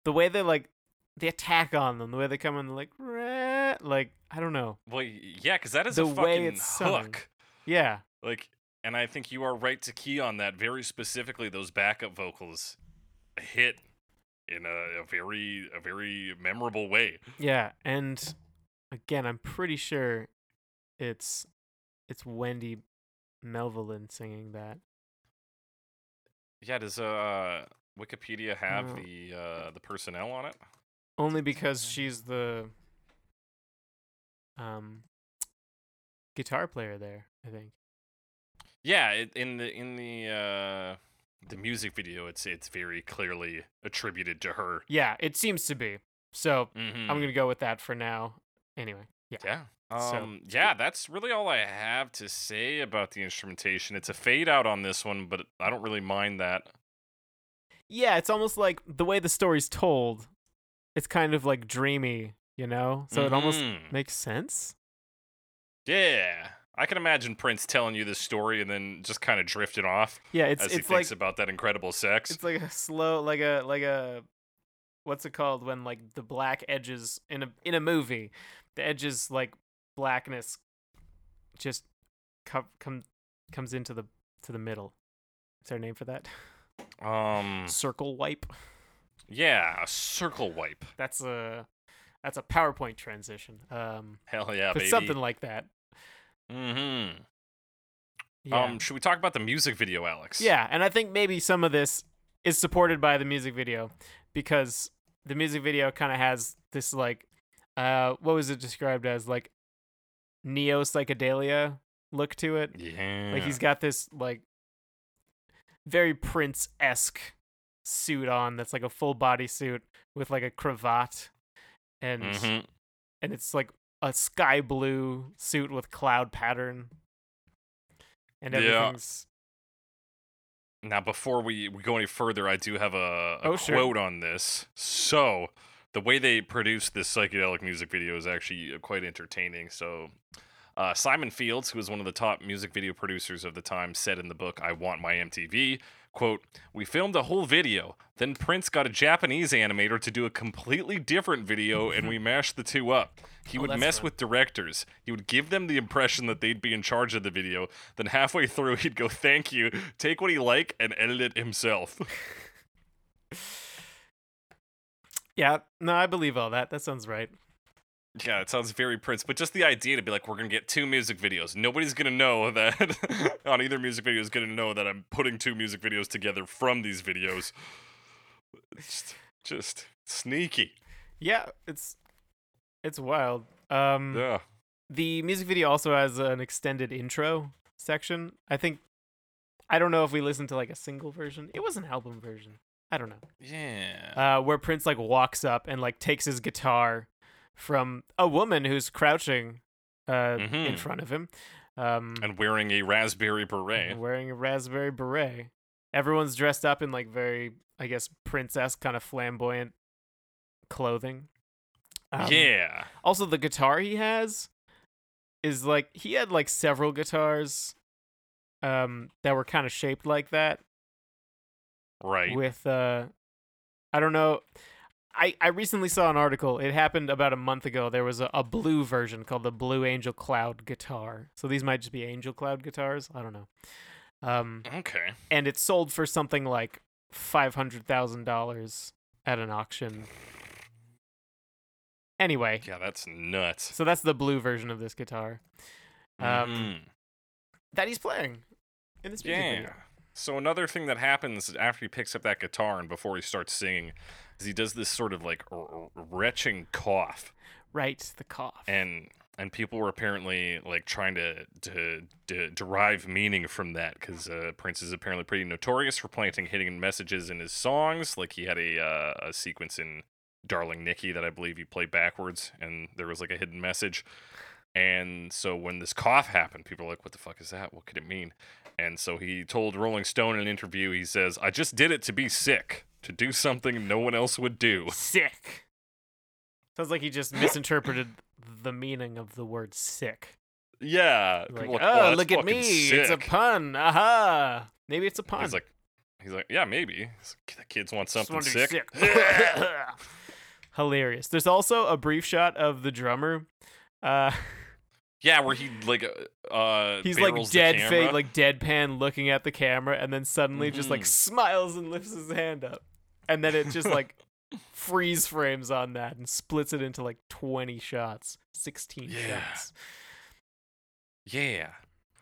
The way they like the attack on them, the way they come in, like "Rah," like I don't know. Well, yeah, because that is The a way fucking it's sung. hook. Yeah, Like, and I think you are right to key on that very specifically. Those backup vocals hit in a, a very a very memorable way. yeah, and again, I'm pretty sure it's it's Wendy Melvoin singing that. Yeah, does uh Wikipedia have No. the uh the personnel on it? Only because she's the um guitar player there, I think. Yeah, it, in the in the uh the music video, it's it's very clearly attributed to her. Yeah, it seems to be. So Mm-hmm. I'm gonna go with that for now. Anyway, yeah. Yeah. So- Um, yeah, that's really all I have to say about the instrumentation. It's a fade out on this one, but I don't really mind that. Yeah, it's almost like the way the story's told. It's kind of like dreamy, you know. So it almost Mhm. makes sense. Yeah. I can imagine Prince telling you this story and then just kind of drifting off Yeah, it's as he it's like thinks about that incredible sex. it's like a slow, like a like a what's it called when like the black edges in a in a movie, the edges like blackness just come come comes into the to the middle. Is there a name for that? Um, Circle wipe. yeah, a circle wipe. That's a that's a PowerPoint transition. Um, Hell yeah, but baby. something like that. Mm-hmm. Yeah. Um, should we talk about the music video, Alex? yeah, and I think maybe some of this is supported by the music video because the music video kind of has this like uh what was it described as like neo psychedelia look to it. Yeah. Like he's got this like very Prince esque suit on that's like a full body suit with like a cravat and Mhm. and it's like a sky blue suit with cloud pattern. And Yeah. everything's Now, before we, we go any further, I do have a, a Oh, sure. quote on this. So, the way they produced this psychedelic music video is actually uh, quite entertaining. So, uh, Simon Fields, who was one of the top music video producers of the time, said in the book "I Want My MTV." "Quote: We filmed a whole video. Then Prince got a Japanese animator to do a completely different video, and we mashed the two up. He Oh, would mess fun. with directors. He would give them the impression that they'd be in charge of the video. Then halfway through, he'd go, "Thank you," take what he like, and edit it himself. Yeah, no, I believe all that. That sounds right. Yeah, it sounds very Prince, but just the idea to be like, we're gonna get two music videos. Nobody's gonna know that on either music video is gonna know that I'm putting two music videos together from these videos. Just, just sneaky. Yeah, it's it's wild. Um Yeah. the music video also has an extended intro section. I think I don't know if we listened to like a single version. It was an album version. I don't know. Yeah. Uh where Prince like walks up and like takes his guitar from a woman who's crouching uh in Mhm. front of him. Um and wearing a raspberry beret. wearing a raspberry beret. Everyone's dressed up in like very, I guess, princess kind of flamboyant clothing. Um, yeah. Also, the guitar he has is like he had like several guitars, um, that were kind of shaped like that. Right. With uh, I don't know. I, I recently saw an article. It happened about a month ago. There was a, a blue version called the Blue Angel Cloud guitar. So these might just be Angel Cloud guitars. I don't know. Um, Okay. and it sold for something like five hundred thousand dollars at an auction. Anyway, Yeah, that's nuts. so that's the blue version of this guitar um, Mhm. that he's playing in this music Yeah. video. So another thing that happens after he picks up that guitar and before he starts singing he does this sort of like r- retching cough, Right, the cough. and and people were apparently like trying to to, to derive meaning from that because uh, Prince is apparently pretty notorious for planting hidden messages in his songs. Like he had a uh, a sequence in "Darling Nikki" that I believe he played backwards, and there was like a hidden message. And so when this cough happened, people were like, "What the fuck is that? What could it mean?" And so he told Rolling Stone in an interview, he says, "I just did it to be sick, to do something no one else would do." sick. Sounds like he just misinterpreted the meaning of the word sick. Yeah. Like, people oh, "Well, look at me. It's a sick." pun. Aha. Maybe it's a pun. He's like, he's like, yeah, maybe. Like, The kids want something sick. sick. Hilarious. There's also a brief shot of the drummer. Uh, yeah, where he like, uh, uh he's like dead face, like deadpan, looking at the camera, and then suddenly just like Mhm. smiles and lifts his hand up, and then it just like freeze frames on that and splits it into like 20 shots, 16 Yeah. shots. Yeah.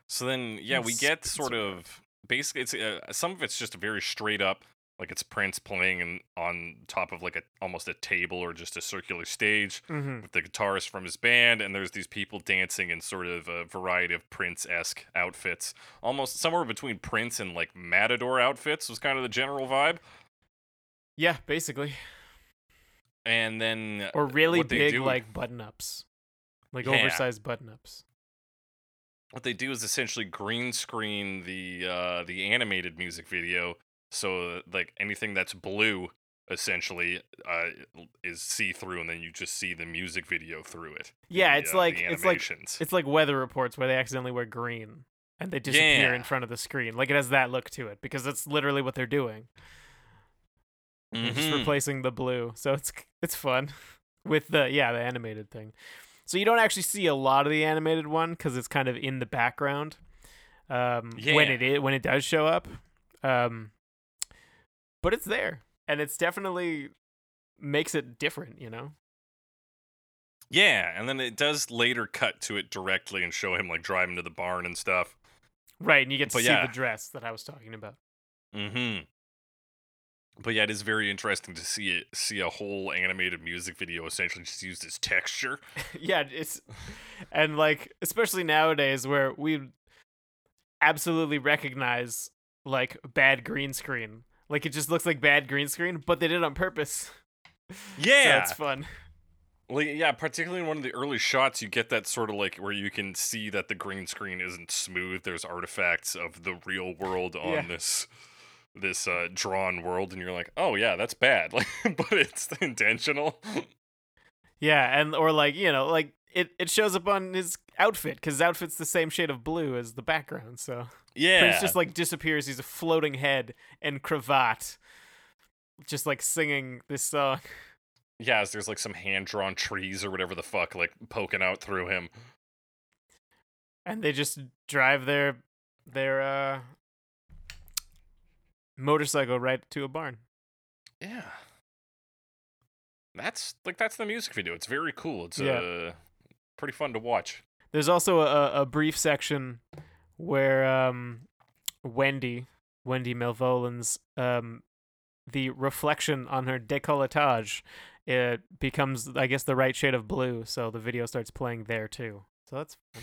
So then, yeah, we get sort of basically it's uh, some of it's just very straight up, like it's Prince playing in, on top of like a almost a table or just a circular stage hmm with the guitarist from his band, and there's these people dancing in sort of a variety of Prince esque outfits, almost somewhere between Prince and like Matador outfits was kind of the general vibe. Yeah, basically. And then Or really big do- like button ups, like Yeah. oversized button ups. what they do is essentially green screen the uh the animated music video so like anything that's blue essentially uh is see through and then you just see the music video through it Yeah, the, it's uh, like it's like it's like weather reports where they accidentally wear green and they disappear Yeah. in front of the screen. Like it has that look to it because that's literally what they're doing. They're just replacing the blue. So it's it's fun with the yeah, the animated thing. So you don't actually see a lot of the animated one cuz it's kind of in the background. Um when Yeah. it is, when it does show up. Um but it's there and it's definitely makes it different, you know. yeah and then it does later cut to it directly and show him like driving to the barn and stuff Right, and you get to But see yeah. the dress that I was talking about. mm-hmm but yeah it is very interesting to see it see a whole animated music video essentially just used as texture yeah, it's and like especially nowadays where we absolutely recognize like bad green screen. Like it just looks like bad green screen, but they did it on purpose. yeah so it's fun. Like, yeah, particularly in one of the early shots, you get that sort of like where you can see that the green screen isn't smooth. There's artifacts of the real world on Yeah. this this uh, drawn world, and you're like, oh yeah, that's bad. Like, but it's intentional. Yeah, and or like you know like it it shows up on his outfit because his outfit's the same shade of blue as the background. So yeah, Prince just like disappears. He's a floating head and cravat, just like singing this song. yeah. as There's like some hand drawn trees or whatever the fuck like poking out through him. and they just drive their their uh motorcycle right to a barn. Yeah. That's like that's the music video. It's very cool. It's Yeah. uh pretty fun to watch. There's also a, a brief section where um Wendy Wendy Melvoin's um the reflection on her décolletage it becomes I guess the right shade of blue, so the video starts playing there too. So that's.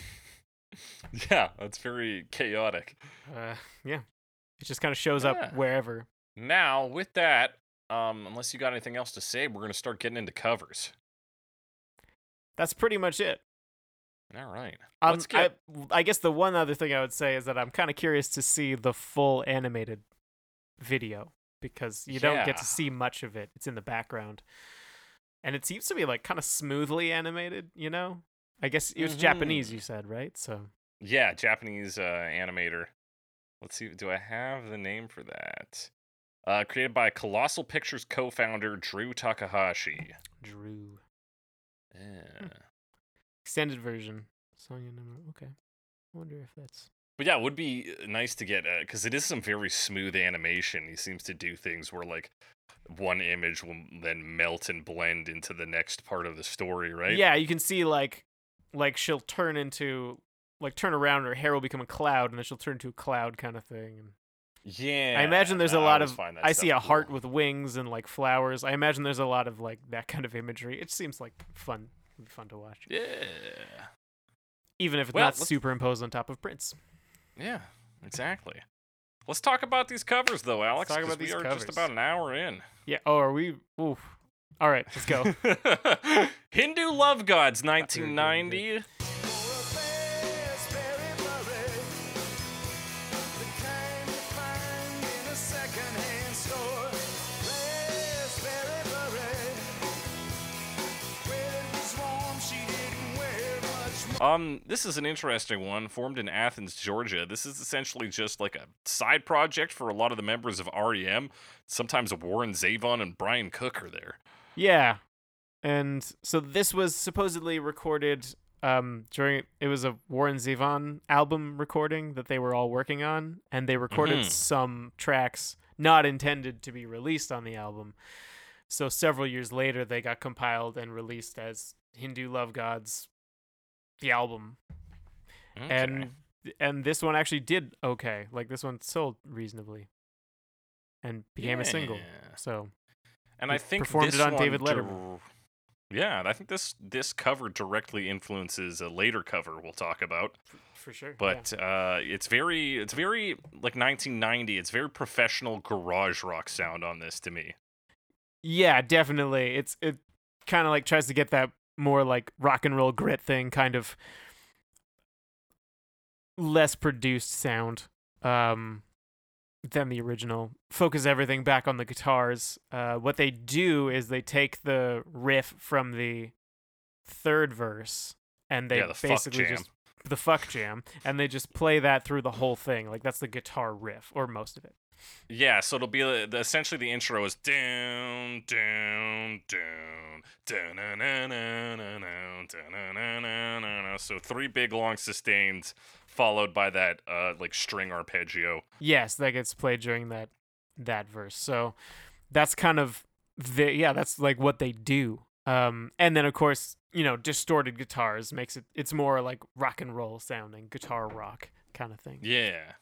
Yeah, that's very chaotic. uh yeah. It just kind of shows Yeah. up wherever. Now, with that, um, unless you got anything else to say, we're gonna start getting into covers. That's pretty much it. All right. Um, Let's get. I, I guess the one other thing I would say is that I'm kind of curious to see the full animated video because you don't get to see much of it. It's in the background. And it seems to be like kind of smoothly animated, you know? I guess it was Japanese, Mhm. you said, right? So Yeah, Japanese uh, animator. Let's see. Do I have the name for that? Uh, created by Colossal Pictures co-founder Drew Takahashi. Drew. Yeah. Extended version. Sonya number. Okay. I wonder if that's. But yeah, it would be uh, nice to get because it is some very smooth animation. He seems to do things where like one image will then melt and blend into the next part of the story, right? Yeah, you can see like, like she'll turn into, like turn around, and her hair will become a cloud, and then she'll turn into a cloud kind of thing. And Yeah. I imagine there's a lot of. I see a stuff heart with wings and like flowers. I imagine there's a lot of like that kind of imagery. It seems like fun, it'd be fun to watch, Yeah. even if it's Well, not let's- superimposed on top of Prince. Yeah. Exactly. Let's talk about these covers, though, Alex. Talk about we these are covers. just about an hour in. Yeah. Oh, are we? Oof. All right, let's go. Hindu Love Gods, 1990. Um, this is an interesting one, formed in Athens, Georgia. This is essentially just like a side project for a lot of the members of REM. Sometimes Warren Zevon and Bryan Cook are there. Yeah. And so this was supposedly recorded um during it was a Warren Zevon album recording that they were all working on and they recorded Mhm. some tracks not intended to be released on the album. So several years later they got compiled and released as Hindu Love Gods the album. Okay. And and this one actually did okay. Like this one sold reasonably and became a single. Yeah. So And I think performed this it on David dir- Letterman. yeah, and I think this this cover directly influences a later cover we'll talk about. for sure. yeah. But uh, it's very it's very like 1990. It's very professional garage rock sound on this to me. Yeah, definitely. It's it kind of like tries to get that more like rock and roll grit thing, kind of less produced sound um, than the original. Focus everything back on the guitars. Uh, what they do is they take the riff from the third verse and they yeah, the basically just the fuck jam and they just play that through the whole thing. Like that's the guitar riff or most of it. Yeah, so it'll be uh, the, essentially the intro is down, down, down, down, down, na, na, na, na. So three big long sustains, followed by that uh like string arpeggio. Yes, that gets played during that that verse. So that's kind of the yeah, that's like what they do. Um and then of course, you know, distorted guitars makes it it's more like rock and roll sounding, guitar rock kind of thing. Yeah.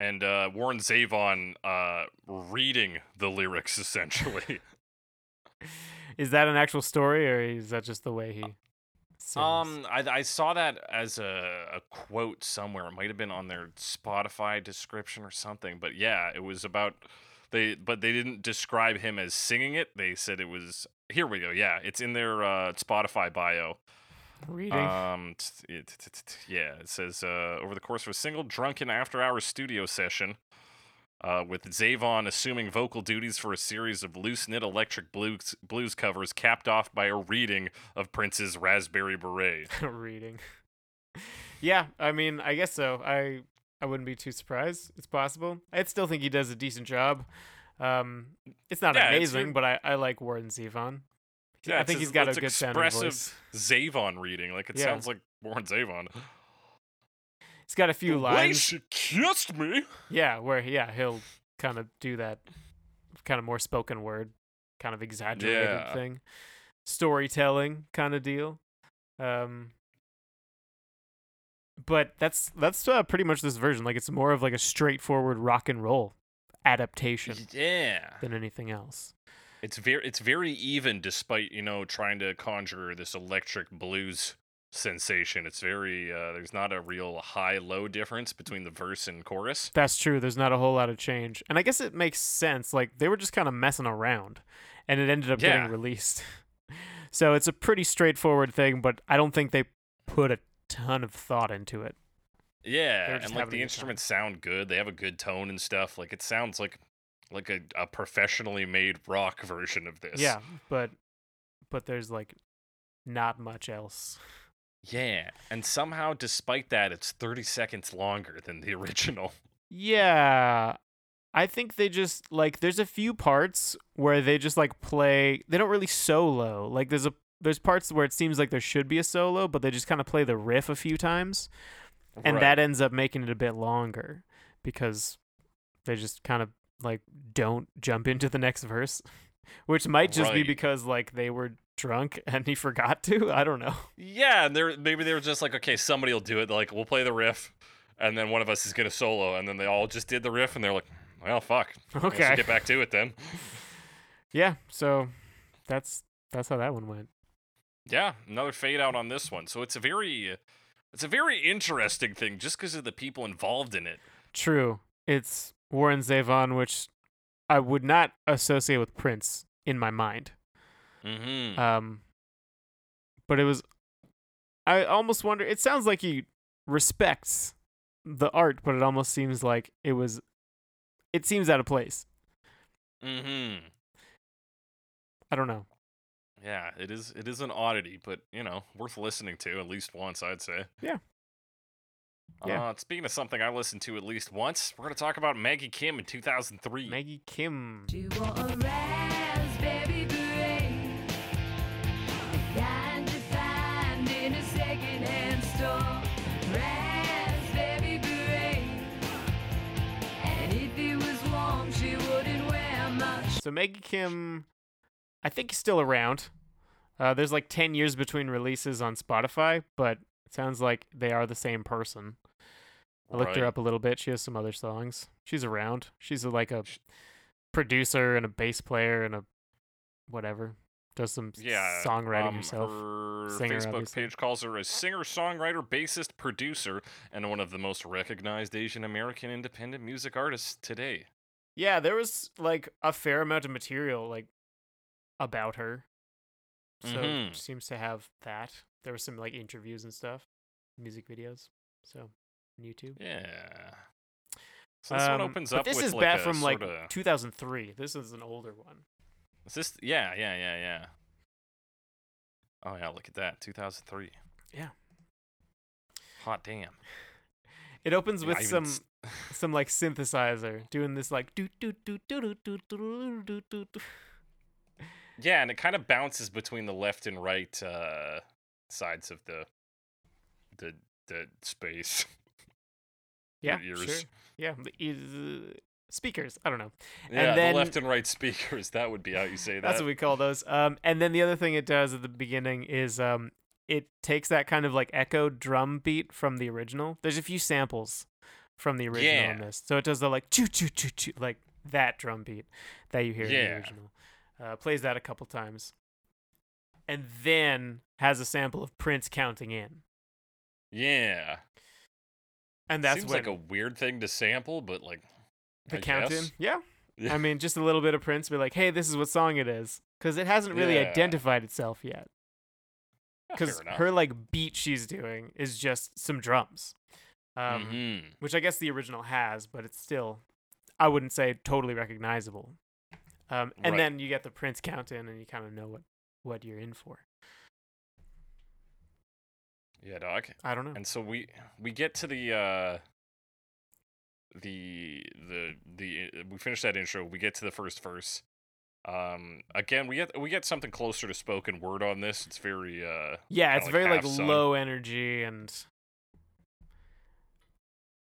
And uh, Warren Zevon uh, reading the lyrics essentially. Is that an actual story or is that just the way he sings? Um, I, I saw that as a, a quote somewhere. It might have been on their Spotify description or something. But yeah, it was about they. But they didn't describe him as singing it. They said it was. Here we go. Yeah, it's in their uh, Spotify bio. Reading. Um, t- t- t- t- yeah, it says uh, over the course of a single drunken after-hours studio session, uh, with Zevon assuming vocal duties for a series of loose-knit electric blues blues covers, capped off by a reading of Prince's "Raspberry Beret." reading. yeah, I mean, I guess so. I I wouldn't be too surprised. It's possible. I'd still think he does a decent job. Um, it's not Yeah, it's amazing, your- but I, I like Warren Zevon. Yeah, I think he's got a good expressive. Zevon reading. Like it Yeah. sounds like Warren Zevon. He's got a few The way lines. she kissed me. Yeah, where yeah he'll kind of do that, kind of more spoken word, kind of exaggerated Yeah. thing, storytelling kind of deal. Um, but that's that's uh, pretty much this version. Like it's more of like a straightforward rock and roll adaptation Yeah. than anything else. It's very it's very even despite, you know, trying to conjure this electric blues sensation. It's very uh there's not a real high low difference between the verse and chorus. That's true. There's not a whole lot of change, and I guess it makes sense. Like they were just kind of messing around, and it ended up Yeah. getting released. so it's a pretty straightforward thing, but I don't think they put a ton of thought into it. Yeah, They were just and like the instruments sound good. They have a good tone and stuff. Like it sounds like like a, a professionally made rock version of this. Yeah, but but there's like not much else. Yeah, and somehow despite that it's 30 seconds longer than the original. Yeah, I think they just like there's a few parts where they just like play they don't really solo. Like there's a there's parts where it seems like there should be a solo, but they just kind of play the riff a few times. And Right. that ends up making it a bit longer because they just kind of like don't jump into the next verse, which might just be because like they were drunk and he forgot to. I don't know. Yeah, and they're maybe they were just like, okay, somebody will do it. Like, we'll play the riff, and then one of us is gonna solo, and then they all just did the riff, and they're like, well, fuck. Okay. get back to it then. Yeah, so that's that's how that one went. Yeah, another fade out on this one. So it's a very, it's a very interesting thing, just because of the people involved in it. True. It's Warren Zevon, which I would not associate with Prince in my mind. Mm-hmm. Um, but it was. I almost wonder. It sounds like he respects the art, but it almost seems like it was. It seems out of place. mm-hmm. I don't know. Yeah, it is. It is an oddity, but you know, worth listening to at least once, I'd say. Yeah. Yeah. Uh, speaking of something I listened to at least once, we're gonna talk about Maggie Kim in 2003. Maggie Kim. Do you want a raspberry beret? The kind you find in a secondhand store. Raspberry beret. And if it was warm, she wouldn't wear much. So Maggie Kim, I think, is still around. Uh, there's like ten years between releases on Spotify, but it sounds like they are the same person. I looked her up a little bit. She has some other songs. She's around. She's a, like a producer and a bass player and a whatever. Does some Yeah, songwriting um, herself. Her Singer, Facebook obviously. page calls her a singer, songwriter, bassist, producer, and one of the most recognized Asian American independent music artists today. Yeah, there was like a fair amount of material like about her. So Mhm. it seems to have that. There were some like interviews and stuff, music videos. So on YouTube. Yeah. So this one Um, opens but up this is like back from like sorta- 2003. This is an older one. Is this? Yeah, yeah, yeah, yeah. Oh yeah, look at that, 2003. Yeah. Hot damn. It opens Yeah, with some some like synthesizer doing this like do do do do do do do do do. Yeah, and it kind of bounces between the left and right uh, sides of the the the space. Yeah, ears. sure. Yeah, the speakers. I don't know. Yeah, then- the left and right speakers. That would be how you say that. That's what we call those. Um, and then the other thing it does at the beginning is um, it takes that kind of like echo drum beat from the original. There's a few samples from the original in Yeah. this, so it does the like choo choo choo choo like that drum beat that you hear in the Yeah. original. Uh, plays that a couple times, and then has a sample of Prince counting in, yeah. And that's Seems when like a weird thing to sample, but like the I count in. Yeah. Yeah. I mean, just a little bit of Prince, be like, "Hey, this is what song it is," because it hasn't really Yeah. identified itself yet. Because her like beat she's doing is just some drums, um, Mhm. which I guess the original has, but it's still, I wouldn't say totally recognizable. Um, and Right. then you get the Prince count in, and you kind of know what what you're in for. Yeah, dog. I don't know. And so we we get to the uh the the the uh, we finish that intro. We get to the first verse. Um, again, we get we get something closer to spoken word on this. It's very uh yeah, it's like very like half-sung. low energy, and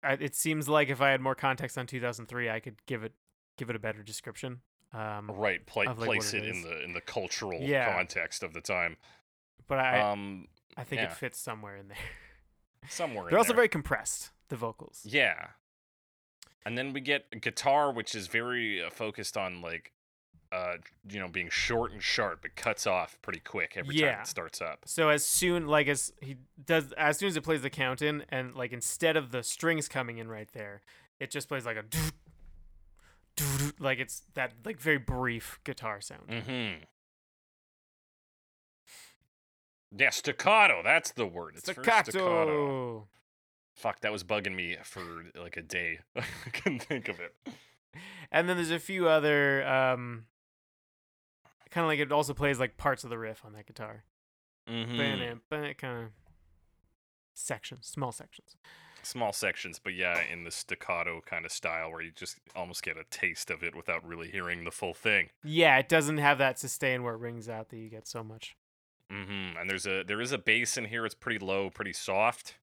I, it seems like if I had more context on 2003, I could give it give it a better description. Um, right pla- like, place it it in the in the cultural Yeah. context of the time. but I um, I think yeah. it fits somewhere in there. somewhere in there. They're also there. very compressed. The vocals. Yeah. And then we get a guitar, which is very uh, focused on like, uh, you know, being short and sharp. It cuts off pretty quick every time it starts up. So as soon like as he does as soon as it plays the count in and like instead of the strings coming in right there, it just plays like a like it's that like very brief guitar sound. Mm-hmm. Yeah, staccato. That's the word. It's Staccato. staccato. Fuck, that was bugging me for like a day. I couldn't think of it. And then there's a few other um kind of like it also plays like parts of the riff on that guitar. Mm-hmm. Kind of sections, small sections. Small sections, but yeah, in the staccato kind of style where you just almost get a taste of it without really hearing the full thing. Yeah, it doesn't have that sustain where it rings out that you get so much. Hmm And there's a there is a bass in here. It's pretty low, pretty soft.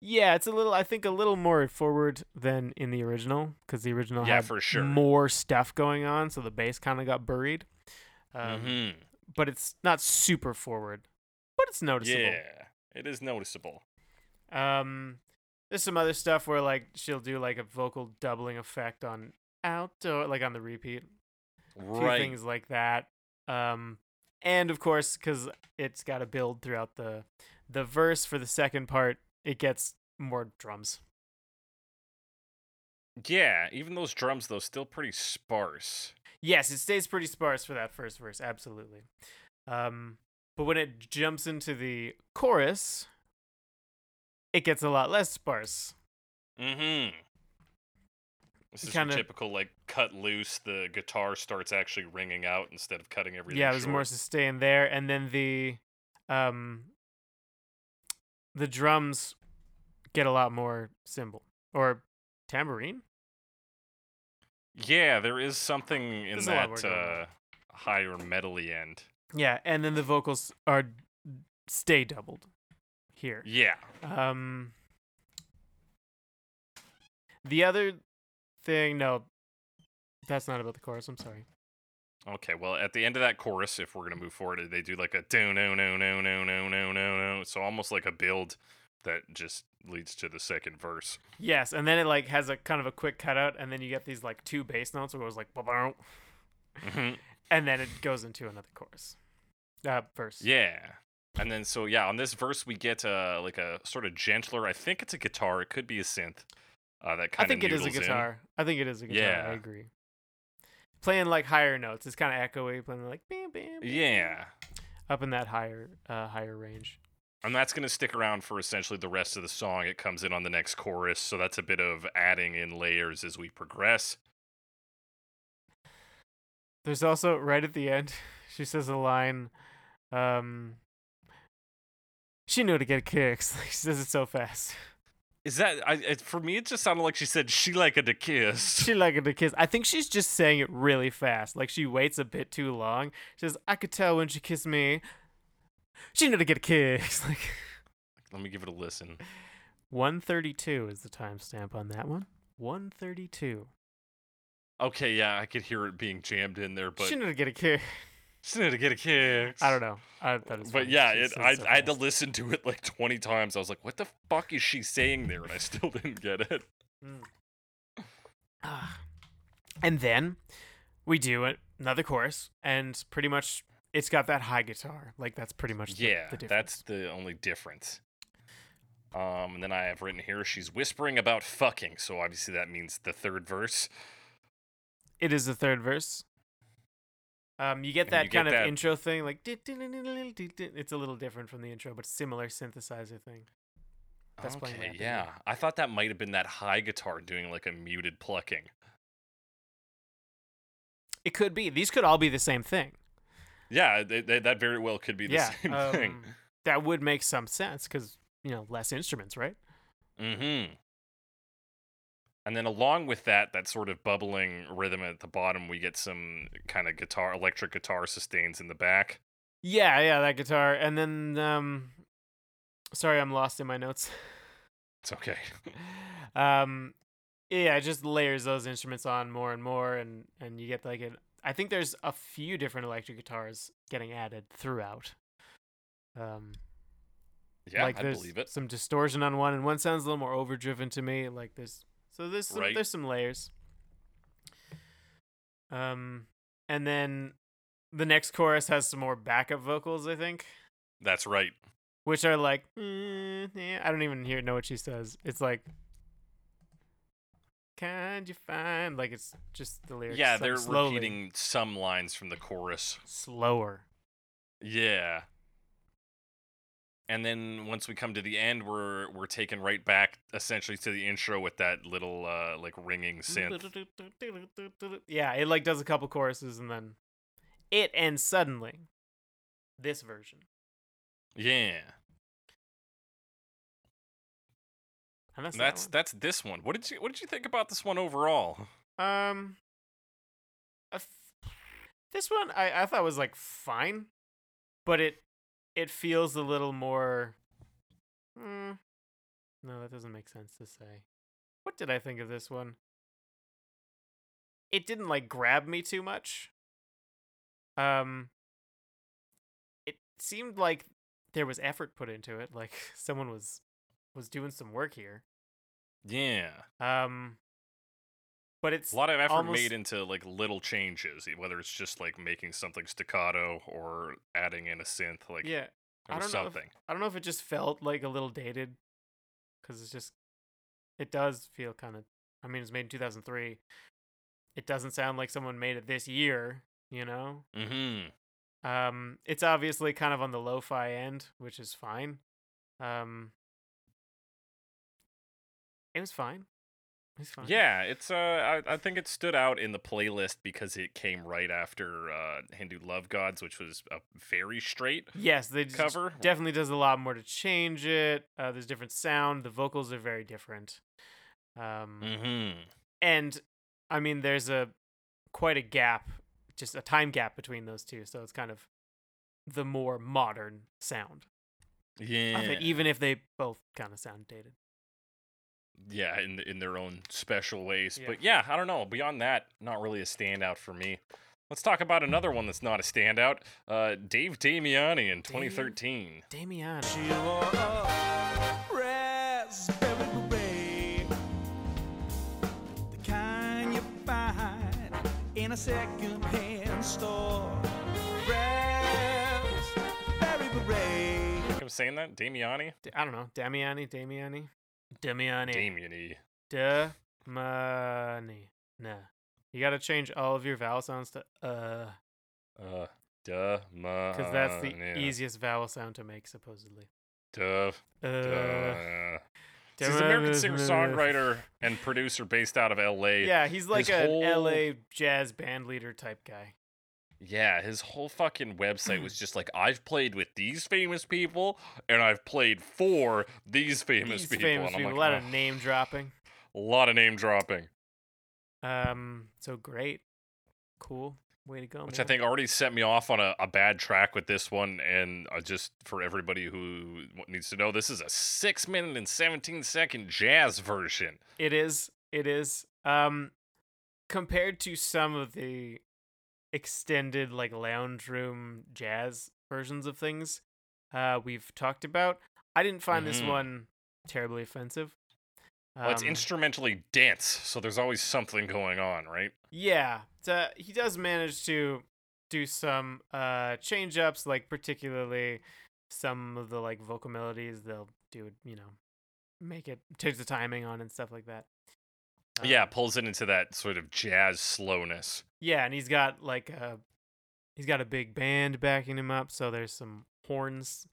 Yeah, it's a little. I think a little more forward than in the original because the original Yeah, had for sure. more stuff going on, so the bass kind of got buried. Um, hmm But it's not super forward, but it's noticeable. Yeah, it is noticeable. Um, there's some other stuff where like she'll do like a vocal doubling effect on outdoor, like on the repeat. Right. things like that. Um, and of course, because it's got to build throughout the the verse for the second part, it gets more drums. Yeah, even those drums though still pretty sparse. Yes, it stays pretty sparse for that first verse, absolutely. Um, but when it jumps into the chorus, it gets a lot less sparse. Mm-hmm. This is Kinda- typical like cut loose. The guitar starts actually ringing out instead of cutting everything. yeah, there's more short. sustain there, and then the um the drums get a lot more cymbal or tambourine. Yeah, there is something in There's more that uh, higher metally end. Yeah, and then the vocals are stay doubled here. Yeah. Um, the other thing, no, that's not about the chorus. I'm sorry. Okay. Well, at the end of that chorus, if we're gonna move forward, they do like a do no no no no no no no no. So almost like a build that just leads to the second verse. Yes, and then it like has a kind of a quick cutout, and then you get these like two bass notes where it goes like, Mhm. and then it goes into another chorus, uh, verse. Yeah. And then so yeah, on this verse we get uh like a sort of gentler. I think it's a guitar. It could be a synth. Uh, that I kind of think it is a guitar. I think it is a guitar. Yeah. I agree. Playing like higher notes, it's kind of echoey. Playing like bam, bam, bam, Yeah. up in that higher, uh, higher range. And that's going to stick around for essentially the rest of the song. It comes in on the next chorus, so that's a bit of adding in layers as we progress. There's also right at the end, she says a line. Um, she knew to get kicks. she says it so fast. Is that I, it, for me? It just sounded like she said she liked to kiss. She liked to kiss. I think she's just saying it really fast. Like she waits a bit too long. She says, "I could tell when she kissed me. She knew to get a kiss." Like Let me give it a listen. 132 is the timestamp on that one. 132. Okay, yeah, I could hear it being jammed in there, but she knew to get a kick. Need to get a kiss. I don't know. I thought it was But funny. yeah, it, I, so I had to listen to it like 20 times. I was like, what the fuck is she saying there? And I still didn't get it. Ah. And then we do another chorus, and pretty much it's got that high guitar. Like that's pretty much the, yeah, the that's the only difference. Um, and then I have written here, she's whispering about fucking. So obviously that means the third verse. it is the third verse. Um, you get that you get kind of that- intro thing, like it's a little different from the intro, but similar synthesizer thing. That's playing okay, rapidly. yeah. I thought that might have been that high guitar doing like a muted plucking. It could be. These could all be the same thing. Yeah, th- th- that very well could be the yeah, same thing. um, that would make some sense because you know less instruments, right? Mm-hmm. And then along with that, that sort of bubbling rhythm at the bottom, we get some kind of guitar, electric guitar sustains in the back. Yeah, yeah, that guitar, and then um, sorry, I'm lost in my notes. It's okay. um, yeah, it just layers those instruments on more and more, and and you get like an. I think there's a few different electric guitars getting added throughout. Um, Yeah, like I there's believe it. some distortion on one, and one sounds a little more overdriven to me. Like there's so there's some, Right. there's some layers. Um, and then the next chorus has some more backup vocals, I think, That's right. which are like, "Mm, yeah, I don't even hear know what she says. It's like, "Can you find?" Like it's just the lyrics. yeah, they're slowly, repeating some lines from the chorus. slower. Yeah. And then once we come to the end, we're we're taken right back essentially to the intro with that little uh like ringing synth. Yeah, it like does a couple choruses and then it ends suddenly. This version. Yeah. And that's, That's that that's this one. What did you what did you think about this one overall? um. f- this one I I thought was like fine, but it it feels a little more. Mm, no, that doesn't make sense to say. What did I think of this one? It didn't like grab me too much. Um. It seemed like there was effort put into it, like someone was was doing some work here. Yeah. Um, but it's A lot of effort almost- made into like little changes, whether it's just like making something staccato or adding in a synth, like yeah. I or don't know if- something. I don't know if it just felt like a little dated, because it's just, it does feel kind of. I mean, it's made in two thousand three. It doesn't sound like someone made it this year, you know. Mm-hmm. Um, it's obviously kind of on the lo-fi end, which is fine. Um, it was fine. Was fine. Yeah, it's uh I, I think it stood out in the playlist because it came right after uh Hindu Love Gods, which was a very straight Yes, they just cover. definitely does a lot more to change it. Uh, there's different sound. The vocals are very different. Um, Mm-hmm. and I mean, there's a quite a gap, just a time gap between those two. So it's kind of the more modern sound. Yeah. it, even if they both kind of sound dated. Yeah, in in their own special ways. Yeah. But yeah, I don't know. Beyond that, not really a standout for me. Let's talk about another one that's not a standout. Uh, Dave Damiani in 2013. Damian. She wore a raspberry beret, the kind you find in a second-hand store. Raspberry beret. I'm saying that Damiani, D- I don't know. Damiani. Damiani. Damiani. Damiani. Damani. Nah. You got to change all of your vowel sounds to uh, Uh, duh, because that's the yeah. easiest vowel sound to make, supposedly. Duh, Uh, duh. He's an American singer-songwriter and producer based out of L.A. Yeah, he's like his an whole- LA jazz band leader type guy. Yeah, his whole fucking website was just like, I've played with these famous people, and I've played for these famous These people. famous and I'm people. like, a lot "Oh, of name dropping. a lot of name dropping, Um, so great, cool, way to go, which I think already set me off on a, a bad track with this one. And uh, just for everybody who needs to know, this is a six minute and 17 second jazz version. it is. It is. Um, compared to some of the extended like lounge room jazz versions of things, uh, we've talked about. I didn't find this Mhm. one terribly offensive. Well, it's Um, instrumentally dense, so there's always something going on, right? Yeah, so he does manage to do some uh change ups, like particularly some of the like vocal melodies. They'll do you know make it change the timing on and stuff like that. Yeah, Um, pulls it into that sort of jazz slowness. yeah, and he's got like a he's got a big band backing him up, so there's some horns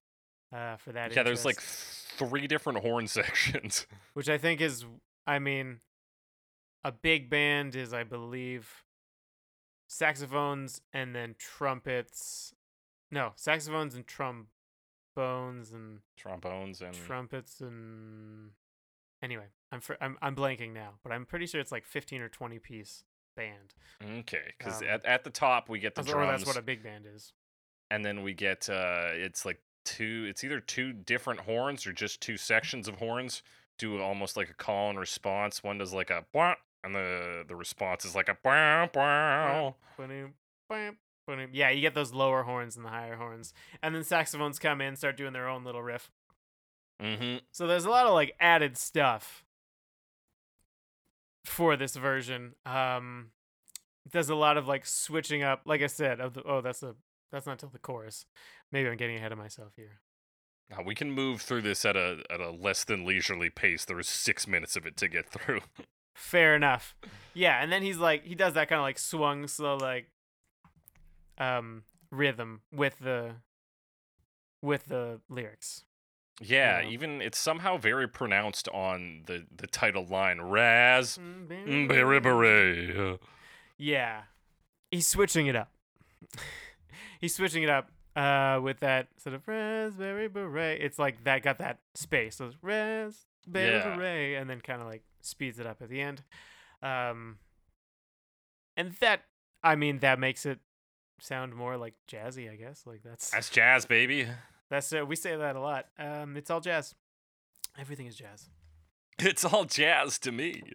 uh for that. yeah, there's like three different horn sections. which I think is I mean a big band is I believe saxophones and then trumpets. No, saxophones and trombones and Trombones and trumpets and anyway, I'm I'm I'm blanking now, but I'm pretty sure it's like 15 or 20 piece band. Okay, because Um, at, at the top we get the drums, that's what a big band is. and then we get uh, it's like two. It's either two different horns or just two sections of horns. Do almost like a call and response. One does like a blah, and the the response is like a blah, blah. Ba-doom, bam, ba-doom. Yeah, you get those lower horns and the higher horns, and then saxophones come in, start doing their own little riff. Mm-hmm. So there's a lot of like added stuff for this version. Um there's a lot of like switching up, like I said, of the oh that's a that's not till the chorus. Maybe I'm getting ahead of myself here. Uh, we can move through this at a at a less than leisurely pace. There's six minutes of it to get through. Fair enough. Yeah, and then he's like he does that kind of like swung slow like um rhythm with the with the lyrics. Yeah, Yeah. even it's somehow very pronounced on the the title line. Raz. Yeah. He's switching it up. He's switching it up uh with that sort of raspberry beret. It's like that got that space. So it's ras Baby Yeah. Ray, and then kind of like speeds it up at the end. Um, and that, I mean, that makes it sound more like jazzy, I guess. Like that's That's jazz, baby. That's uh, we say that a lot. Um, it's all jazz. Everything is jazz. It's all jazz to me.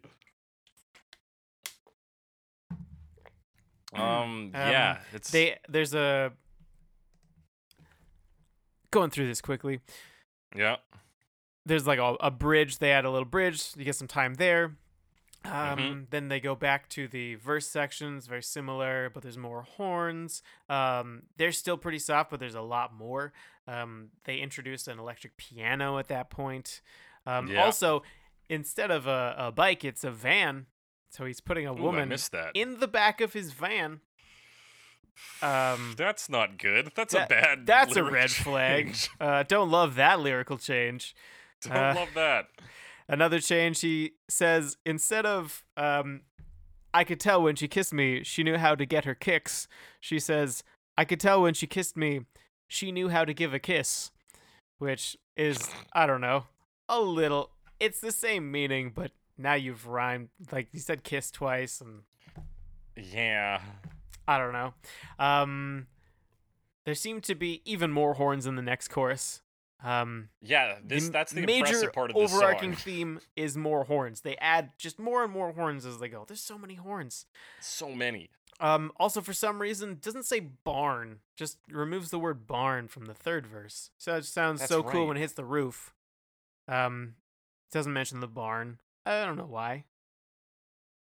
Um, yeah, it's They there's a going through this quickly. yeah. there's like a, a bridge. They add a little bridge. You get some time there. Um, Mhm. Then they go back to the verse sections, very similar, but there's more horns. Um, they're still pretty soft, but there's a lot more. Um, they introduced an electric piano at that point. Um, Yeah. Also, instead of a, a bike, it's a van. So he's putting a Ooh, woman in the back of his van. Um, That's not good. That's that- a bad. that's a red flag. change. Uh, don't love that lyrical change. Don't Uh, love that. Another change, he says, instead of, um, I could tell when she kissed me, she knew how to get her kicks. She says, I could tell when she kissed me, she knew how to give a kiss. Which is, I don't know, a little, it's the same meaning, but now you've rhymed, like you said kiss twice, and Yeah. I don't know. Um, there seem to be even more horns in the next chorus. Um, Yeah, this m- that's the major impressive part of this overarching song. theme is more horns. They add just more and more horns as they go. There's so many horns. So many. Um, also for some reason doesn't say barn. Just removes the word barn from the third verse. So it sounds That's so cool right. when it hits the roof. Um, doesn't mention the barn. I don't know why.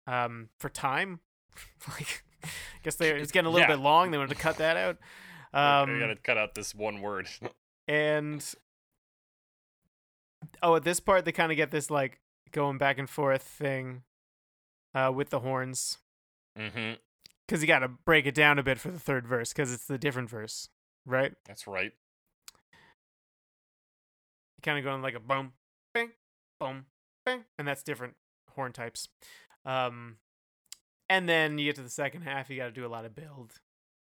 Um, for time, like, I guess they it's getting a little Yeah. bit long. They wanted to cut that out. Um, I gotta cut out this one word. And oh, at this part they kind of get this like going back and forth thing uh, with the horns mm-hmm. because you got to break it down a bit for the third verse because it's the different verse, right? That's right. You Kind of going like a boom, bang, boom, bang, and that's different horn types. Um, and then you get to the second half, you got to do a lot of build.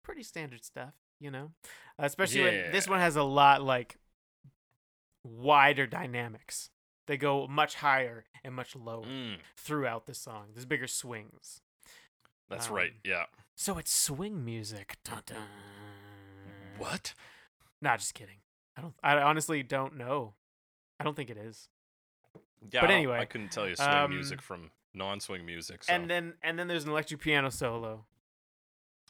Pretty standard stuff, you know. Especially when this one has a lot like wider dynamics. They go much higher and much lower Mm, throughout the song. There's bigger swings. that's right. Um, Yeah. So it's swing music. Dun, dun. What? Nah, just kidding. I don't. I honestly don't know. I don't think it is. Yeah. But anyway, I couldn't tell you swing um, music from non-swing music. So And then and then there's an electric piano solo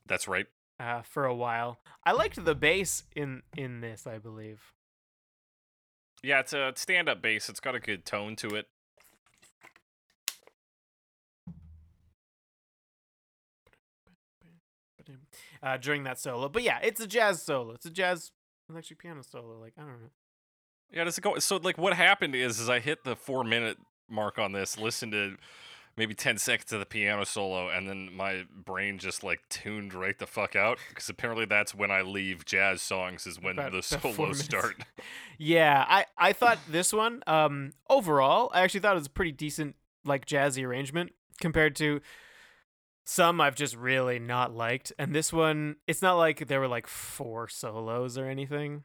that's right. Uh, for a while. I liked the bass in in this. I believe. Yeah, it's a stand-up bass. It's got a good tone to it. Uh, during that solo, but yeah, it's a jazz solo. It's a jazz electric piano solo. Like I don't know. Yeah, does it go? So like, what happened is, is I hit the four-minute mark on this, Listen to maybe ten seconds of the piano solo, and then my brain just like tuned right the fuck out because apparently that's when I leave jazz songs is when About- the solos start. Yeah, I I thought this one um overall, I actually thought it was a pretty decent like jazzy arrangement compared to some I've just really not liked. And this one, it's not like there were like four solos or anything.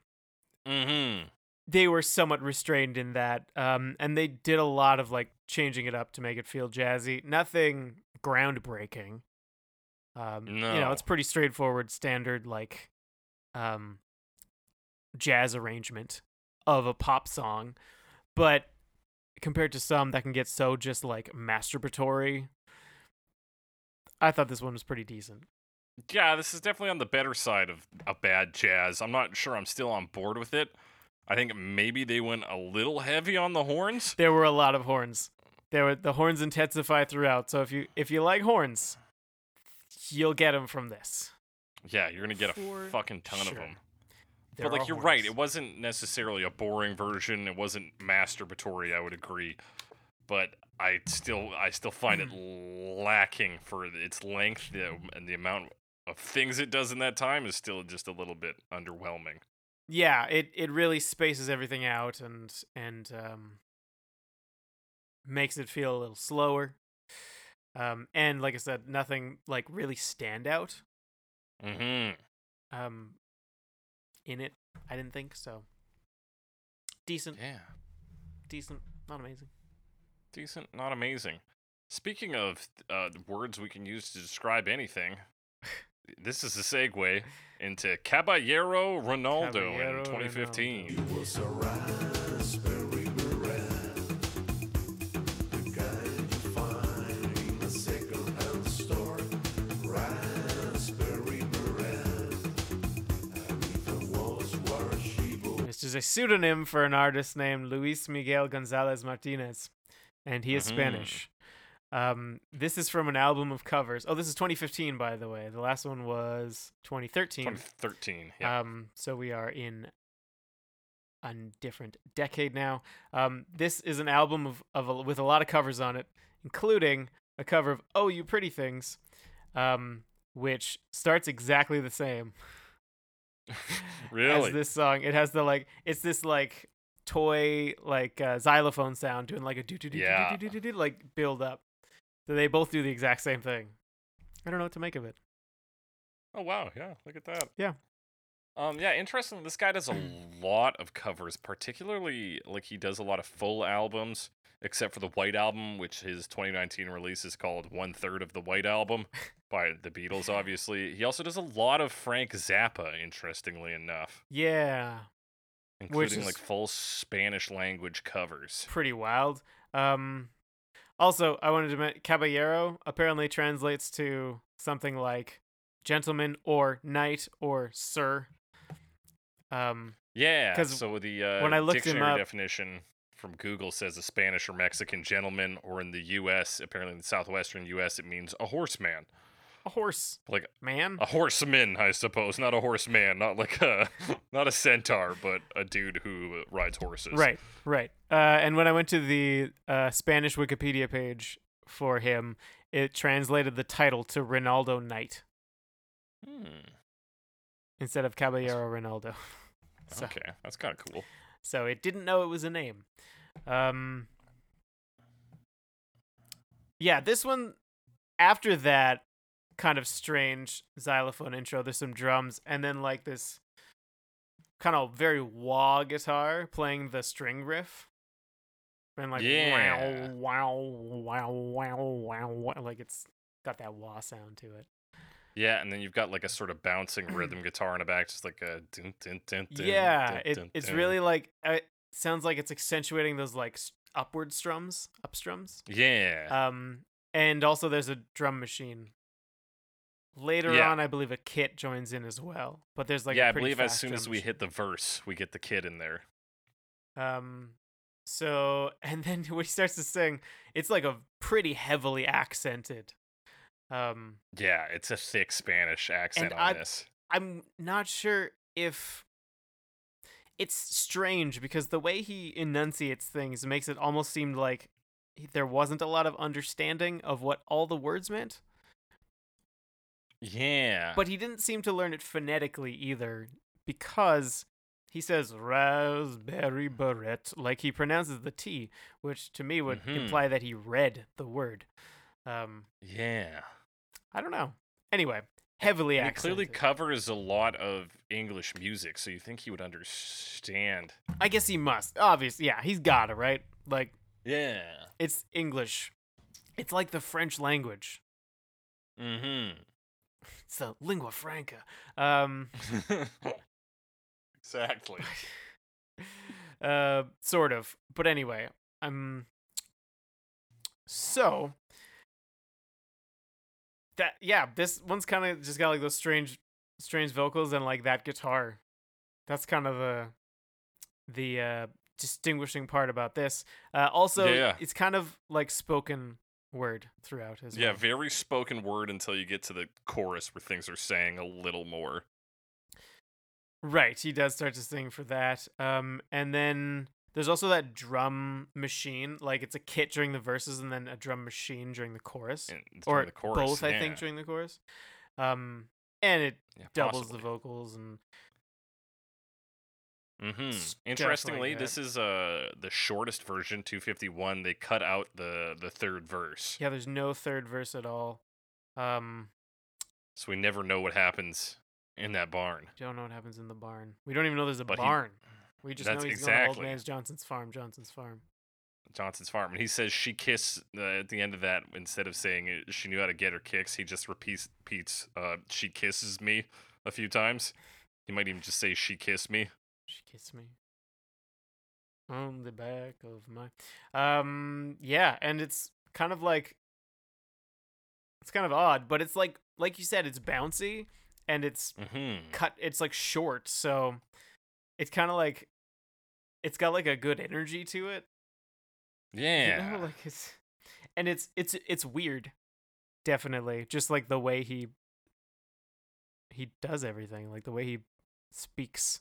Mm-hmm. They were somewhat restrained in that um and they did a lot of like changing it up to make it feel jazzy. Nothing groundbreaking. Um you know, it's pretty straightforward standard like um jazz arrangement of a pop song, but compared to some that can get so just like masturbatory, I thought this one was pretty decent. Yeah, this is definitely on the better side of a bad jazz. I'm not sure I'm still on board with it. I think maybe they went a little heavy on the horns. There were a lot of horns. There were the horns intensify throughout. So if you if you like horns, you'll get them from this. Yeah, you're gonna get a For fucking ton of them. There but like you're right, it wasn't necessarily a boring version. It wasn't masturbatory. I would agree, but I still I still find it lacking for its length the- and the amount of things it does in that time is still just a little bit underwhelming. Yeah, it it really spaces everything out and and um makes it feel a little slower. Um and like I said, nothing like really stand out Mm-hmm. um in it. I didn't think so. Decent, Yeah. decent. not amazing. Decent, not amazing. Speaking of uh, words we can use to describe anything, this is a segue into Caballero Ronaldo Caballero in 2015. Ronaldo. This is a pseudonym for an artist named Luis Miguel Gonzalez Martinez, and he is Mhm. Spanish. Um, this is from an album of covers. Oh, this is 2015, by the way. The last one was 2013. 2013. Yeah. Um, so we are in a different decade now. Um, this is an album of, of a, with a lot of covers on it, including a cover of "Oh You Pretty Things," um, which starts exactly the same really? as this song. It has the like, it's this like toy like uh, xylophone sound doing like a do do do Yeah. do do do like build up. They both do the exact same thing. I don't know what to make of it. Oh wow, yeah, look at that. Yeah. Um, yeah, interesting. This guy does a lot of covers, particularly like he does a lot of full albums, except for the White Album, which his 2019 release is called One Third of the White Album by the Beatles. Obviously, he also does a lot of Frank Zappa. Interestingly enough, Yeah. including like full Spanish language covers. pretty wild. Um, also, I wanted to mention caballero apparently translates to something like gentleman or knight or sir. Um, Yeah, 'Cause so the uh, when I looked him dictionary up- definition from Google says a Spanish or Mexican gentleman, or in the U.S., apparently in the southwestern U.S., it means a horseman, a horse like man. a horseman, I suppose, not a horseman, not like a not a centaur, but a dude who rides horses. Right, right. Uh, and when I went to the uh, Spanish Wikipedia page for him, it translated the title to Ronaldo Knight Hmm. instead of Caballero Ronaldo. so, Okay, that's kind of cool. so it didn't know it was a name. Um, yeah, this one after that kind of strange xylophone intro, there's some drums, and then like this kind of very wah guitar playing the string riff. And like Yeah. wow, wow, wow, wow, wow, wow, like it's got that wah sound to it. Yeah, and then you've got like a sort of bouncing rhythm guitar in the back, just like a dun, dun, dun, dun, yeah, dun, it, dun, it's dun. really like uh, it sounds like it's accentuating those like upward strums, up strums. yeah. Um, and also there's a drum machine. Later Yeah. on, I believe a kit joins in as well. But there's like a yeah, I believe as soon as we hit the verse, we get the kid in there. Um, so and then when he starts to sing, it's like a pretty heavily accented. Um, Yeah, it's a thick Spanish accent on I- this. I'm not sure if it's strange because the way he enunciates things makes it almost seem like there wasn't a lot of understanding of what all the words meant. Yeah. But he didn't seem to learn it phonetically either because he says raspberry beret like he pronounces the T, which to me would Mhm. imply that he read the word. Um, yeah. I don't know. Anyway, heavily And he clearly covers a lot of English music, so you think he would understand. I guess he must. Obviously, yeah, he's got it right. Like Yeah. it's English. It's like the French language. Mm-hmm. It's the lingua franca. Um, exactly. uh, sort of. But anyway, um, so that yeah, this one's kind of just got like those strange, strange vocals and like that guitar. That's kind of the the uh, distinguishing part about this. Uh, also, Yeah, yeah. it's kind of like spoken word throughout as Yeah, well. very spoken word until you get to the chorus where things are saying a little more. Right, he does start to sing for that. Um, and then there's also that drum machine, like it's a kit during the verses and then a drum machine during the chorus, or the chorus. both, I think, during the chorus. Um, and it Yeah, doubles possibly. the vocals and Mm-hmm. Interestingly, this is uh the shortest version, 251. They cut out the the third verse, yeah, there's no third verse at all. Um, so we never know what happens in that barn. don't know what happens in the barn. We don't even know there's a But he- barn. we just know he's going to exactly. old man's Johnson's farm. Johnson's farm. Johnson's farm, and he says she kissed uh, at the end of that. Instead of saying it, she knew how to get her kicks, he just repeats, repeats uh, "she kisses me" a few times. He might even just say "she kissed me." She kissed me on the back of my. Um. Yeah, and it's kind of like. It's kind of odd, but it's like like you said, it's bouncy and it's Mm-hmm. cut. It's like short, so it's kind of like. It's got like a good energy to it. you Yeah. know, like it's, and it's it's it's weird, definitely. Just like the way he. He does everything, like the way he speaks,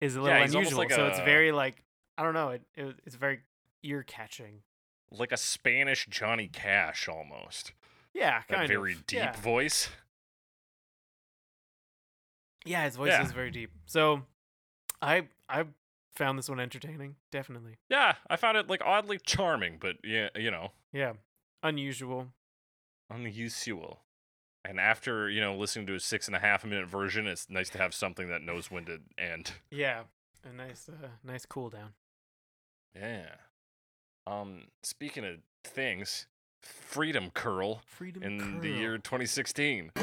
is a little Yeah, unusual. like so it's very like I don't know. It, it it's very ear catching. like a Spanish Johnny Cash almost. Yeah, That kind very of. deep Yeah. voice. yeah, his voice Yeah. is very deep. So, I I found this one entertaining. Definitely. Yeah, I found it like oddly charming, but yeah, you know, Yeah, unusual. unusual. And after you know listening to a six and a half minute version, it's nice to have something that knows when to end. Yeah, a nice uh, nice cool down. Yeah. Um. Speaking of things, Freedom Curl Freedom in the year 2016. Boy,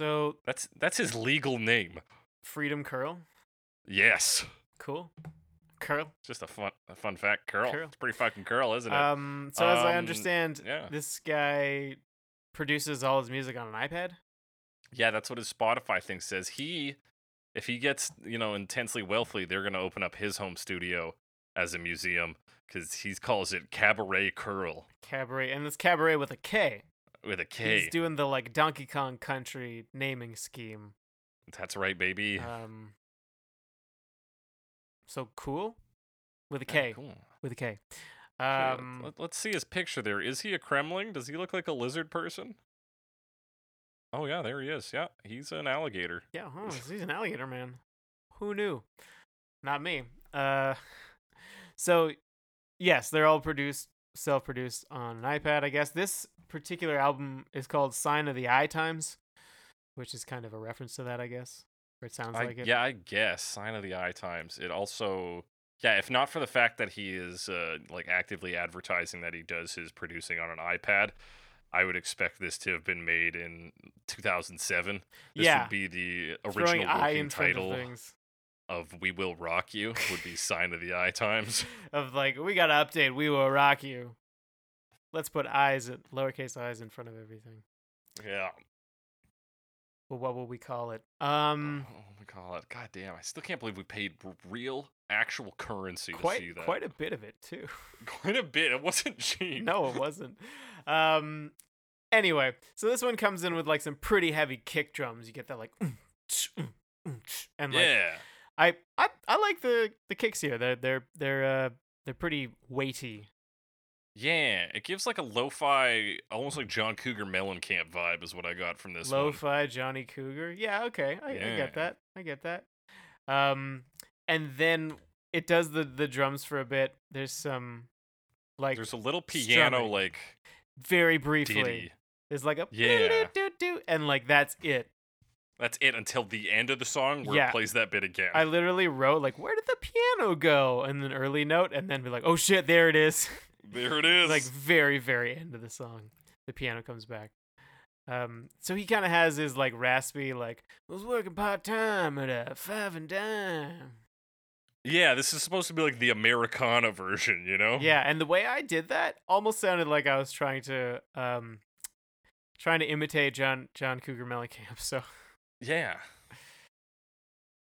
So That's that's his legal name. Freedom Curl, Yes. cool. Curl. Just a fun a fun fact. Curl. Curl. It's pretty fucking curl, isn't it? Um. So as I Um, understand, yeah. this guy produces all his music on an iPad. Yeah, that's what his Spotify thing says. He, if he gets you know intensely wealthy, they're gonna open up his home studio as a museum because he calls it Cabaret Curl Cabaret, and it's cabaret with a K. with a K. He's doing the like Donkey Kong Country naming scheme. That's right, baby. Um. So cool, with a K. Cool. With a K. Um. let, us see his picture there. Is he a Kremling? Does he look like a lizard person? Oh yeah, there he is. Yeah, he's an alligator. Yeah, huh, he's an alligator man. Who knew? Not me. Uh, so yes, they're all produced, self-produced on an iPad. I guess this particular album is called "Sign of the Eye Times," which is kind of a reference to that, I guess. Or it sounds I, like it. Yeah, I guess sign of the eye times. It also, yeah, if not for the fact that he is uh, like actively advertising that he does his producing on an iPad, I would expect this to have been made in 2007. This yeah. would be the original working title of of "We Will Rock You" would be "Sign of the Eye Times." Of like, we gotta update. We will rock you. Let's put eyes, at lowercase eyes, in front of everything. Yeah. Well, what will we call it? Um. oh my god! God damn! I still can't believe we paid real, actual currency to see that. quite a bit of it too. Quite a bit. It wasn't cheap. no, it wasn't. Um. Anyway, so this one comes in with like some pretty heavy kick drums. You get that like, and like Yeah. I, I I like the the kicks here. They're they're they're uh they're pretty weighty. Yeah, it gives like a lo-fi, almost like John Cougar Mellencamp vibe is what I got from this. Lo-fi Johnny Cougar. Yeah, okay, I, I get that. I get that. Um, and then it does the the drums for a bit. There's some like There's a little piano strumming. like very briefly. ditty. There's like a Yeah. do do and like that's it. That's it until the end of the song where Yeah. it plays that bit again. I literally wrote like, "Where did the piano go?" and then early note, and then be like, "Oh shit, there it is." there it is. like very very end of the song, the piano comes back. Um, so he kind of has his like raspy like, "I was working part time at a five and dime." yeah, this is supposed to be like the Americana version, you know? Yeah, and the way I did that almost sounded like I was trying to um, trying to imitate John John Cougar Mellencamp. So Yeah.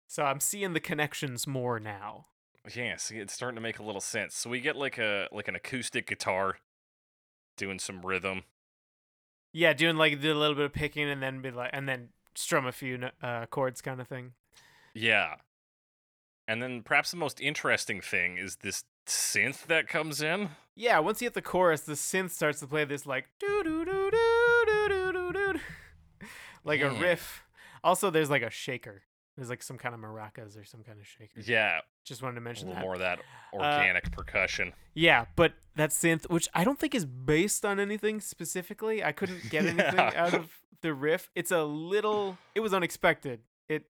so I'm seeing the connections more now. Yeah, see, it's starting to make a little sense. So we get like a like an acoustic guitar doing some rhythm. Yeah, doing like the little bit of picking and then be like, and then strum a few uh, chords, kind of thing. Yeah. And then perhaps the most interesting thing is this synth that comes in. Yeah, once you hit the chorus, the synth starts to play this like doo doo doo doo doo doo doo doo, like a riff. Also, there's like a shaker. There's like some kind of maracas or some kind of shaker. Yeah, Just wanted to mention that. a little that. more of that organic percussion. Yeah, but that synth, which I don't think is based on anything specifically, I couldn't get anything out of the riff. It's a little, it was unexpected. It,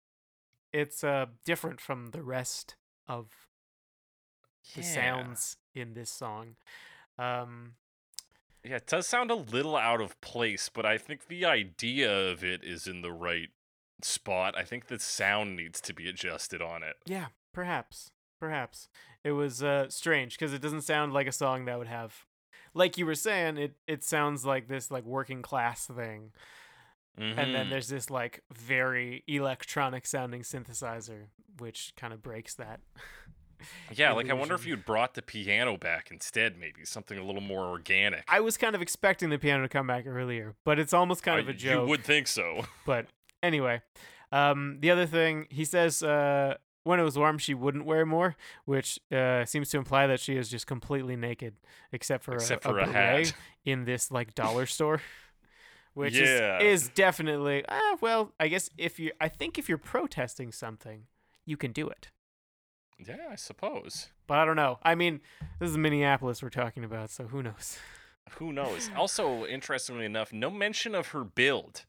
it's uh different from the rest of the Yeah. sounds in this song. Um, Yeah, it does sound a little out of place, but I think the idea of it is in the right spot. I think the sound needs to be adjusted on it. yeah, perhaps, perhaps it was uh strange because it doesn't sound like a song that would have, like you were saying, it it sounds like this like working class thing. and then Mhm. there's this like very electronic sounding synthesizer which kind of breaks that yeah, like I wonder if you'd brought the piano back instead, maybe something a little more organic. i was kind of expecting the piano to come back earlier but it's almost kind Uh, of a joke. You would think so. but anyway um the other thing he says uh when it was warm she wouldn't wear more which uh seems to imply that she is just completely naked except for Except a, for a beret hat. in this like dollar store which Yeah. is is definitely ah well i guess if you i think if you're protesting something you can do it Yeah, I suppose. But I don't know. I mean, this is Minneapolis we're talking about, so who knows? Who knows? also, interestingly enough, no mention of her build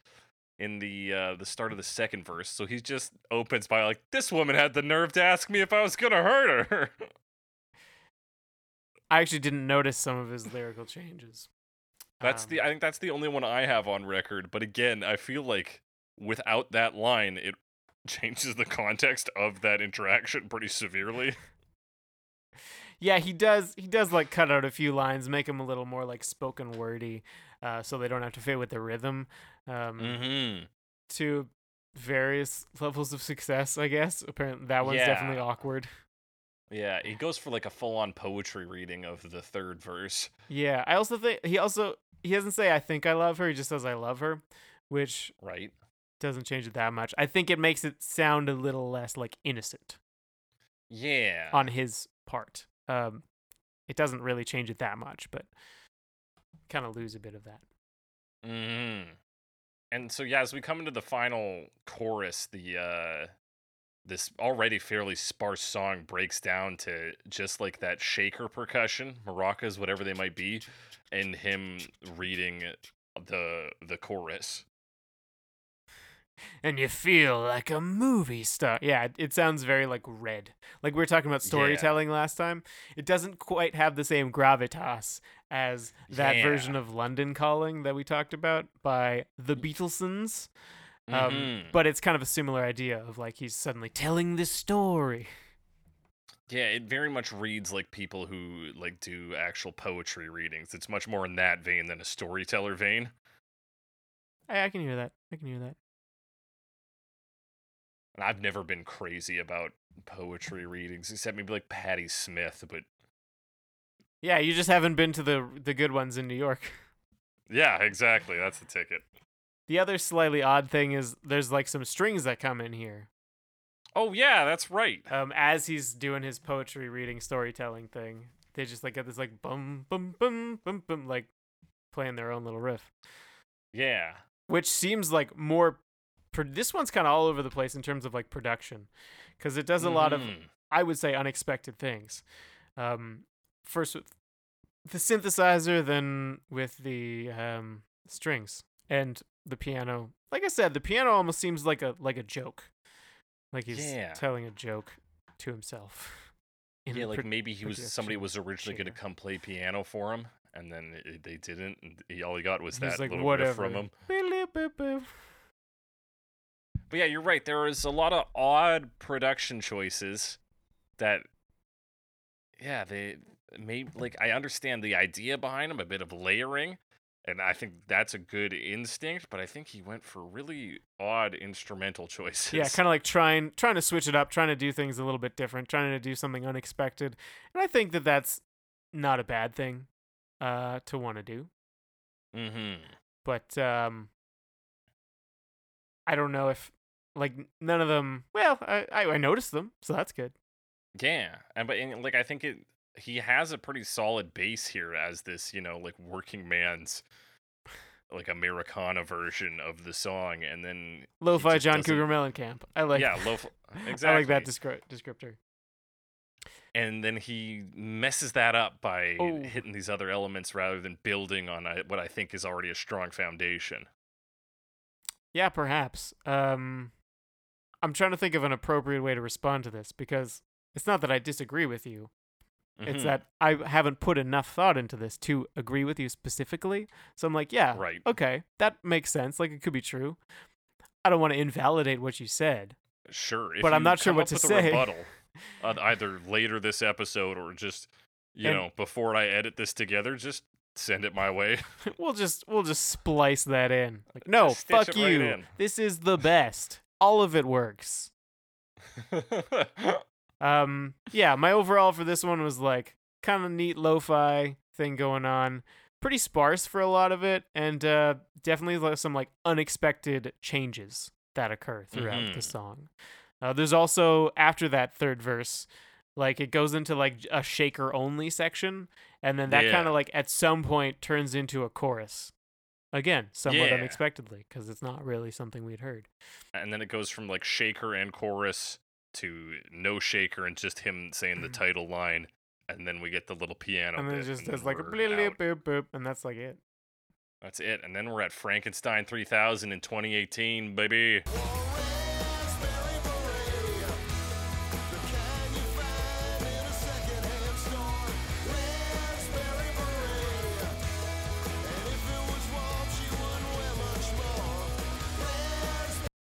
in the uh, the start of the second verse. So he just opens by like, "This woman had the nerve to ask me if I was gonna hurt her." I actually didn't notice some of his lyrical changes. That's Um, the I think that's the only one I have on record. But again, I feel like without that line, it changes the context of that interaction pretty severely. Yeah, he does. He does like cut out a few lines, make them a little more like spoken wordy, uh, so they don't have to fit with the rhythm. Um, mm-hmm. To various levels of success, I guess. Apparently, that one's definitely awkward. Yeah, he goes for like a full-on poetry reading of the third verse. Yeah, I also think he also he doesn't say I think I love her. He just says I love her, which Right? doesn't change it that much. I think it makes it sound a little less like innocent. Yeah. on his part. Um, it doesn't really change it that much, but kind of lose a bit of that. Mm-hmm. And so yeah, as we come into the final chorus, the uh this already fairly sparse song breaks down to just like that shaker percussion, maracas, whatever they might be, and him reading the the chorus. And you feel like a movie star. Yeah, it, sounds very like red. Like we were talking about Yeah. storytelling last time. It doesn't quite have the same gravitas as that Yeah. version of London Calling that we talked about by the Beatlesons. Um, Mhm. But it's kind of a similar idea of like he's suddenly telling this story. Yeah, it very much reads like people who like do actual poetry readings. It's much more in that vein than a storyteller vein. I, I can hear that. I can hear that. And I've never been crazy about poetry readings, except maybe like Patti Smith, but Yeah, you just haven't been to the the good ones in New York. yeah, exactly. That's the ticket. The other slightly odd thing is there's like some strings that come in here. Oh yeah, that's right. Um, as he's doing his poetry reading storytelling thing, they just like get this like bum bum bum bum bum like playing their own little riff, Yeah. which seems like more. Pro- this one's kind of all over the place in terms of like production, because it does a lot of Mhm. I would say unexpected things. Um, first with the synthesizer, then with the um, strings and the piano. Like I said, the piano almost seems like a like a joke, like he's Yeah. telling a joke to himself. Yeah, like pro- maybe he was somebody was originally going to come play piano for him, and then it, they didn't. And he, all he got was that like little whatever. riff from him. But yeah, you're right. There is a lot of odd production choices that, yeah, they may like. I understand the idea behind them, a bit of layering, and I think that's a good instinct. But I think he went for really odd instrumental choices. Yeah, kind of like trying trying to switch it up, trying to do things a little bit different, trying to do something unexpected, and I think that that's not a bad thing uh, to want to do. Mm-hmm. but um I don't know if like none of them well I, I I noticed them so that's good Yeah, and but and, like I think it he has a pretty solid base here as this you know like working man's like Americana version of the song, and then Lo-fi John doesn't- Cougar Mellencamp. I like. yeah, lo- exactly. I like that descri- descriptor. and then he messes that up by Oh. hitting these other elements rather than building on a, what I think is already a strong foundation. Yeah, perhaps. Um, I'm trying to think of an appropriate way to respond to this because it's not that I disagree with you. It's Mhm. that I haven't put enough thought into this to agree with you specifically. So I'm like, yeah, right. okay, that makes sense. Like it could be true. I don't want to invalidate what you said. Sure, But I'm not sure what to say. rebuttal, uh, either later this episode or just you And- know before I edit this together, just send it my way. we'll just we'll just splice that in. Like, no, fuck right you. This is the best. All of it works. Um, yeah, my overall for this one was like kind of neat lo-fi thing going on. Pretty sparse for a lot of it, and uh, definitely some like unexpected changes that occur throughout the Mhm. song. Uh, there's also after that third verse, like it goes into like a shaker only section, and then that kind of like at some point turns into a chorus. Again, somewhat Yeah. unexpectedly, because it's not really something we'd heard. and then it goes from like shaker and chorus to no shaker and just him saying the mm. title line, and then we get the little piano. and then it just does like bleep, boop, boop, and that's like it. That's it, and then we're at Frankenstein 3000 in 2018, baby.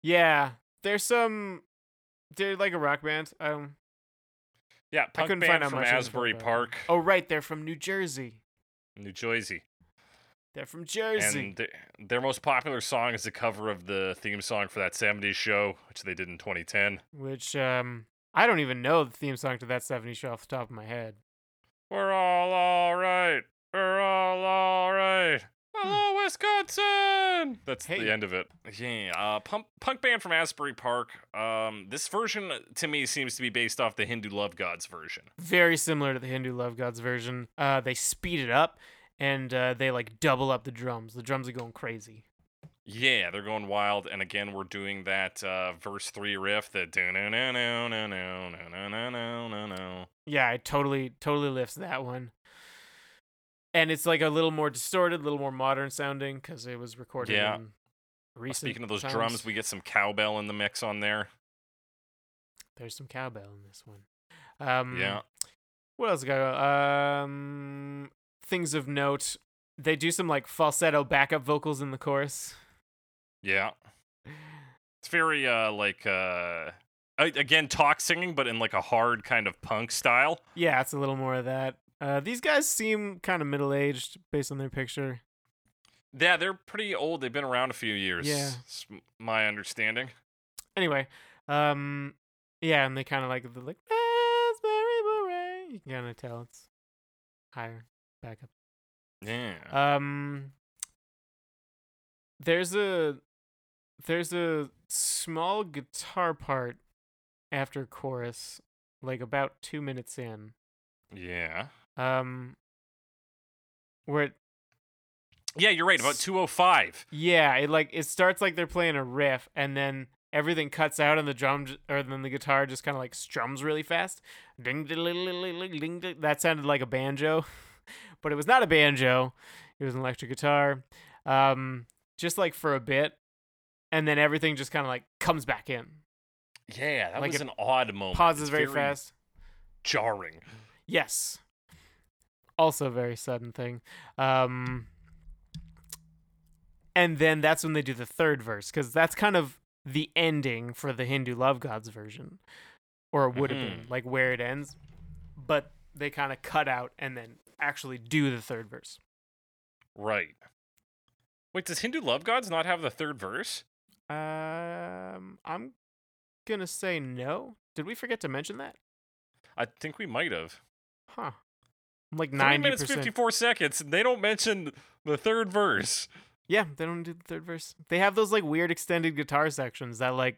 Yeah, there's some. They're like a rock band. Um. Yeah, punk couldn't band find out from much Asbury. Park, Oh right, they're from New Jersey. New Jersey. They're from Jersey. And th- their most popular song is a cover of the theme song for that 70s show, which they did in 2010. which um, I don't even know the theme song to that '70s show off the top of my head. We're all alright. We're all alright. Hello, Wisconsin! That's Hey. the end of it. Yeah, uh, punk, punk band from Asbury Park. Um, this version, to me, seems to be based off the Hindu Love Gods version. Very similar to the Hindu Love Gods version. Uh, they speed it up and uh, they like double up the drums. The drums are going crazy. Yeah, they're going wild, and again, we're doing that uh, verse three riff. The no no no no no no no no no no. Yeah, it totally totally lifts that one. And it's like a little more distorted, a little more modern sounding because it was recorded Yeah. in recent. Speaking of those times. drums, we get some cowbell in the mix on there. There's some cowbell in this one. Um, Yeah. What else got? Um, things of note. They do some like falsetto backup vocals in the chorus. Yeah. It's very uh like uh again talk singing but in like a hard kind of punk style. Yeah, it's a little more of that. Uh, these guys seem kind of middle aged based on their picture. Yeah, they're pretty old. They've been around a few years. Yeah. It's my understanding. Anyway, um, yeah, and they kind of like the like raspberry beret. You can kind of tell it's higher back up. Yeah. Um, there's a there's a small guitar part after chorus, like about two minutes in. yeah. Um, where it, Yeah, you're right. About 205. yeah, it like it starts like they're playing a riff, and then everything cuts out, and the drum j- or then the guitar just kind of like strums really fast. Ding ding ding ding ding. That sounded like a banjo, but it was not a banjo. It was an electric guitar. Um, just like for a bit, and then everything just kind of like comes back in. Yeah, that Like was an odd moment. Pauses It's very fast. Jarring. Yes. Also a very sudden thing. Um and then that's when they do the third verse cuz that's kind of the ending for the Hindu Love Gods version or it would have been like where it ends. But they kind of cut out and then actually do the third verse. Right. Wait, does Hindu Love Gods not have the third verse? Um I'm going to say no. Did we forget to mention that? I think we might have. Huh. Like 3 90%. minutes 54 seconds and they don't mention the third verse. Yeah, they don't do the third verse. They have those like weird extended guitar sections that like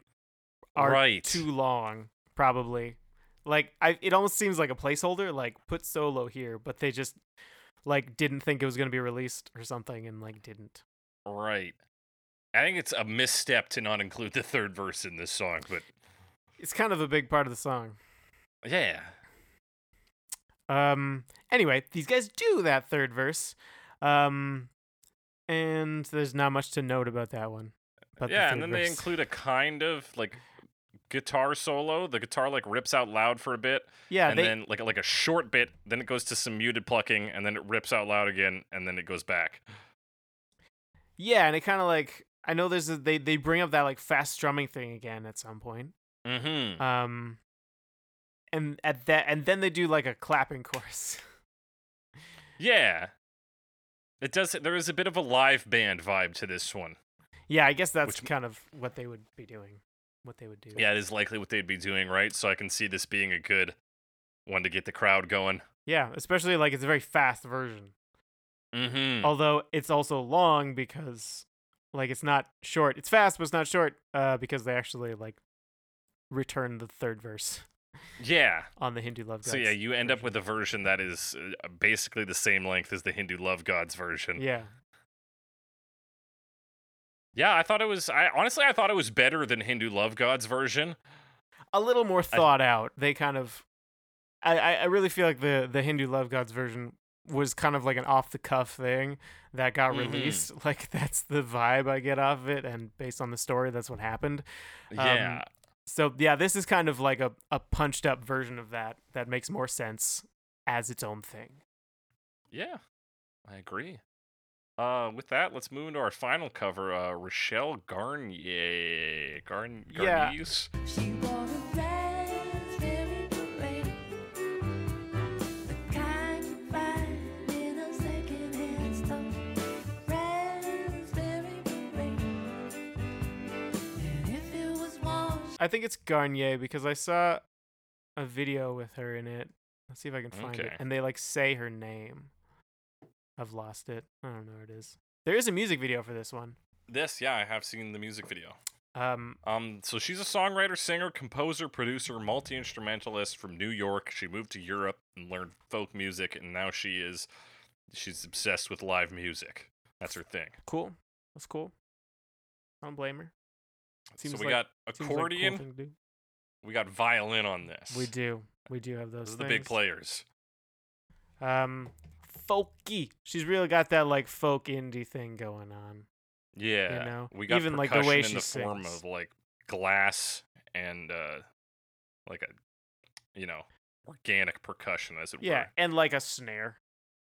are Right. too long, probably. Like I it almost seems like a placeholder, like put solo here, but they just like didn't think it was gonna be released or something and like didn't. Right. I think it's a misstep to not include the third verse in this song, but It's kind of a big part of the song. yeah. Um. Anyway, these guys do that third verse, um, and there's not much to note about that one. About yeah, third and then they include a kind of like guitar solo. The guitar like rips out loud for a bit, Yeah, and they then like like a short bit, then it goes to some muted plucking, and then it rips out loud again, and then it goes back. yeah, and it kind of like I know there's a, they they bring up that like fast strumming thing again at some point. Mm-hmm. Um, and at that and then they do like a clapping chorus. Yeah. It does. There is a bit of a live band vibe to this one. yeah, I guess that's Which- kind of what they would be doing. What they would do. Yeah, it is likely what they'd be doing, right? So I can see this being a good one to get the crowd going. Yeah, especially like it's a very fast version. Mm-hmm. Although it's also long because like it's not short. It's fast, but it's not short. Uh, because they actually like return the third verse Yeah. on the Hindu Love Gods. So yeah, you end up with a version that is uh, basically the same length as the Hindu Love Gods version. Yeah, Yeah, I thought it was. I honestly, I thought it was better than Hindu Love Gods version. a little more thought out. They kind of, I, I I really feel like the the Hindu Love Gods version was kind of like an off the cuff thing that got Mhm. released. Like that's the vibe I get off of it, and based on the story, that's what happened. Um, Yeah. So yeah, this is kind of like a, a punched up version of that that makes more sense as its own thing. Yeah, I agree. Uh, with that, let's move into our final cover. Uh, Rochelle Garnier. Garn Yeah. I think it's Garnier because I saw a video with her in it. Let's see if I can find it. And they like say her name. I've lost it. I don't know where it is. There is a music video for this one. This, yeah, I have seen the music video. Um, Um, so she's a songwriter, singer, composer, producer, multi instrumentalist from New York. She moved to Europe and learned folk music, and now she is she's obsessed with live music. That's her thing. cool. That's cool. I don't blame her. Seems so we like- got Seems like cool accordion, thing to do. we got violin on this. We do. We do have those. Those are the big players. Um, folky. She's really got that like folk indie thing going on. Yeah, you know, we got even, like, the way in she the form of like glass and uh, like a you know organic percussion, as it Yeah, were. Yeah, and like a snare,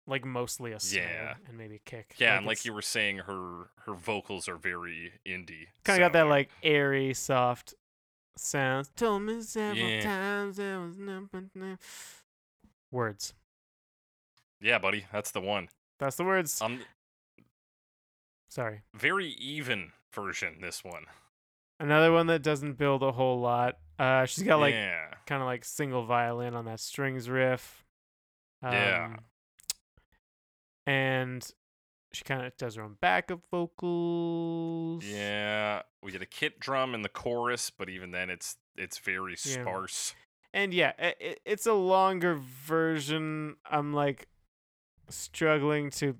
like mostly a snare Yeah. and maybe a kick. Yeah, and like you were saying, her her vocals are very indie. kind of got that like airy, soft sounds. Told me several Yeah. times there was no words. Yeah, buddy, that's the one. That's the words. Um, Sorry. very even version. This one. Another one that doesn't build a whole lot. Uh, she's got like yeah, kind of like single violin on that strings riff. Yeah. And she kind of does her own backup vocals. yeah. We get a kit drum in the chorus, but even then, it's it's very Yeah. sparse. And yeah, i i- it's a longer version. I'm like struggling to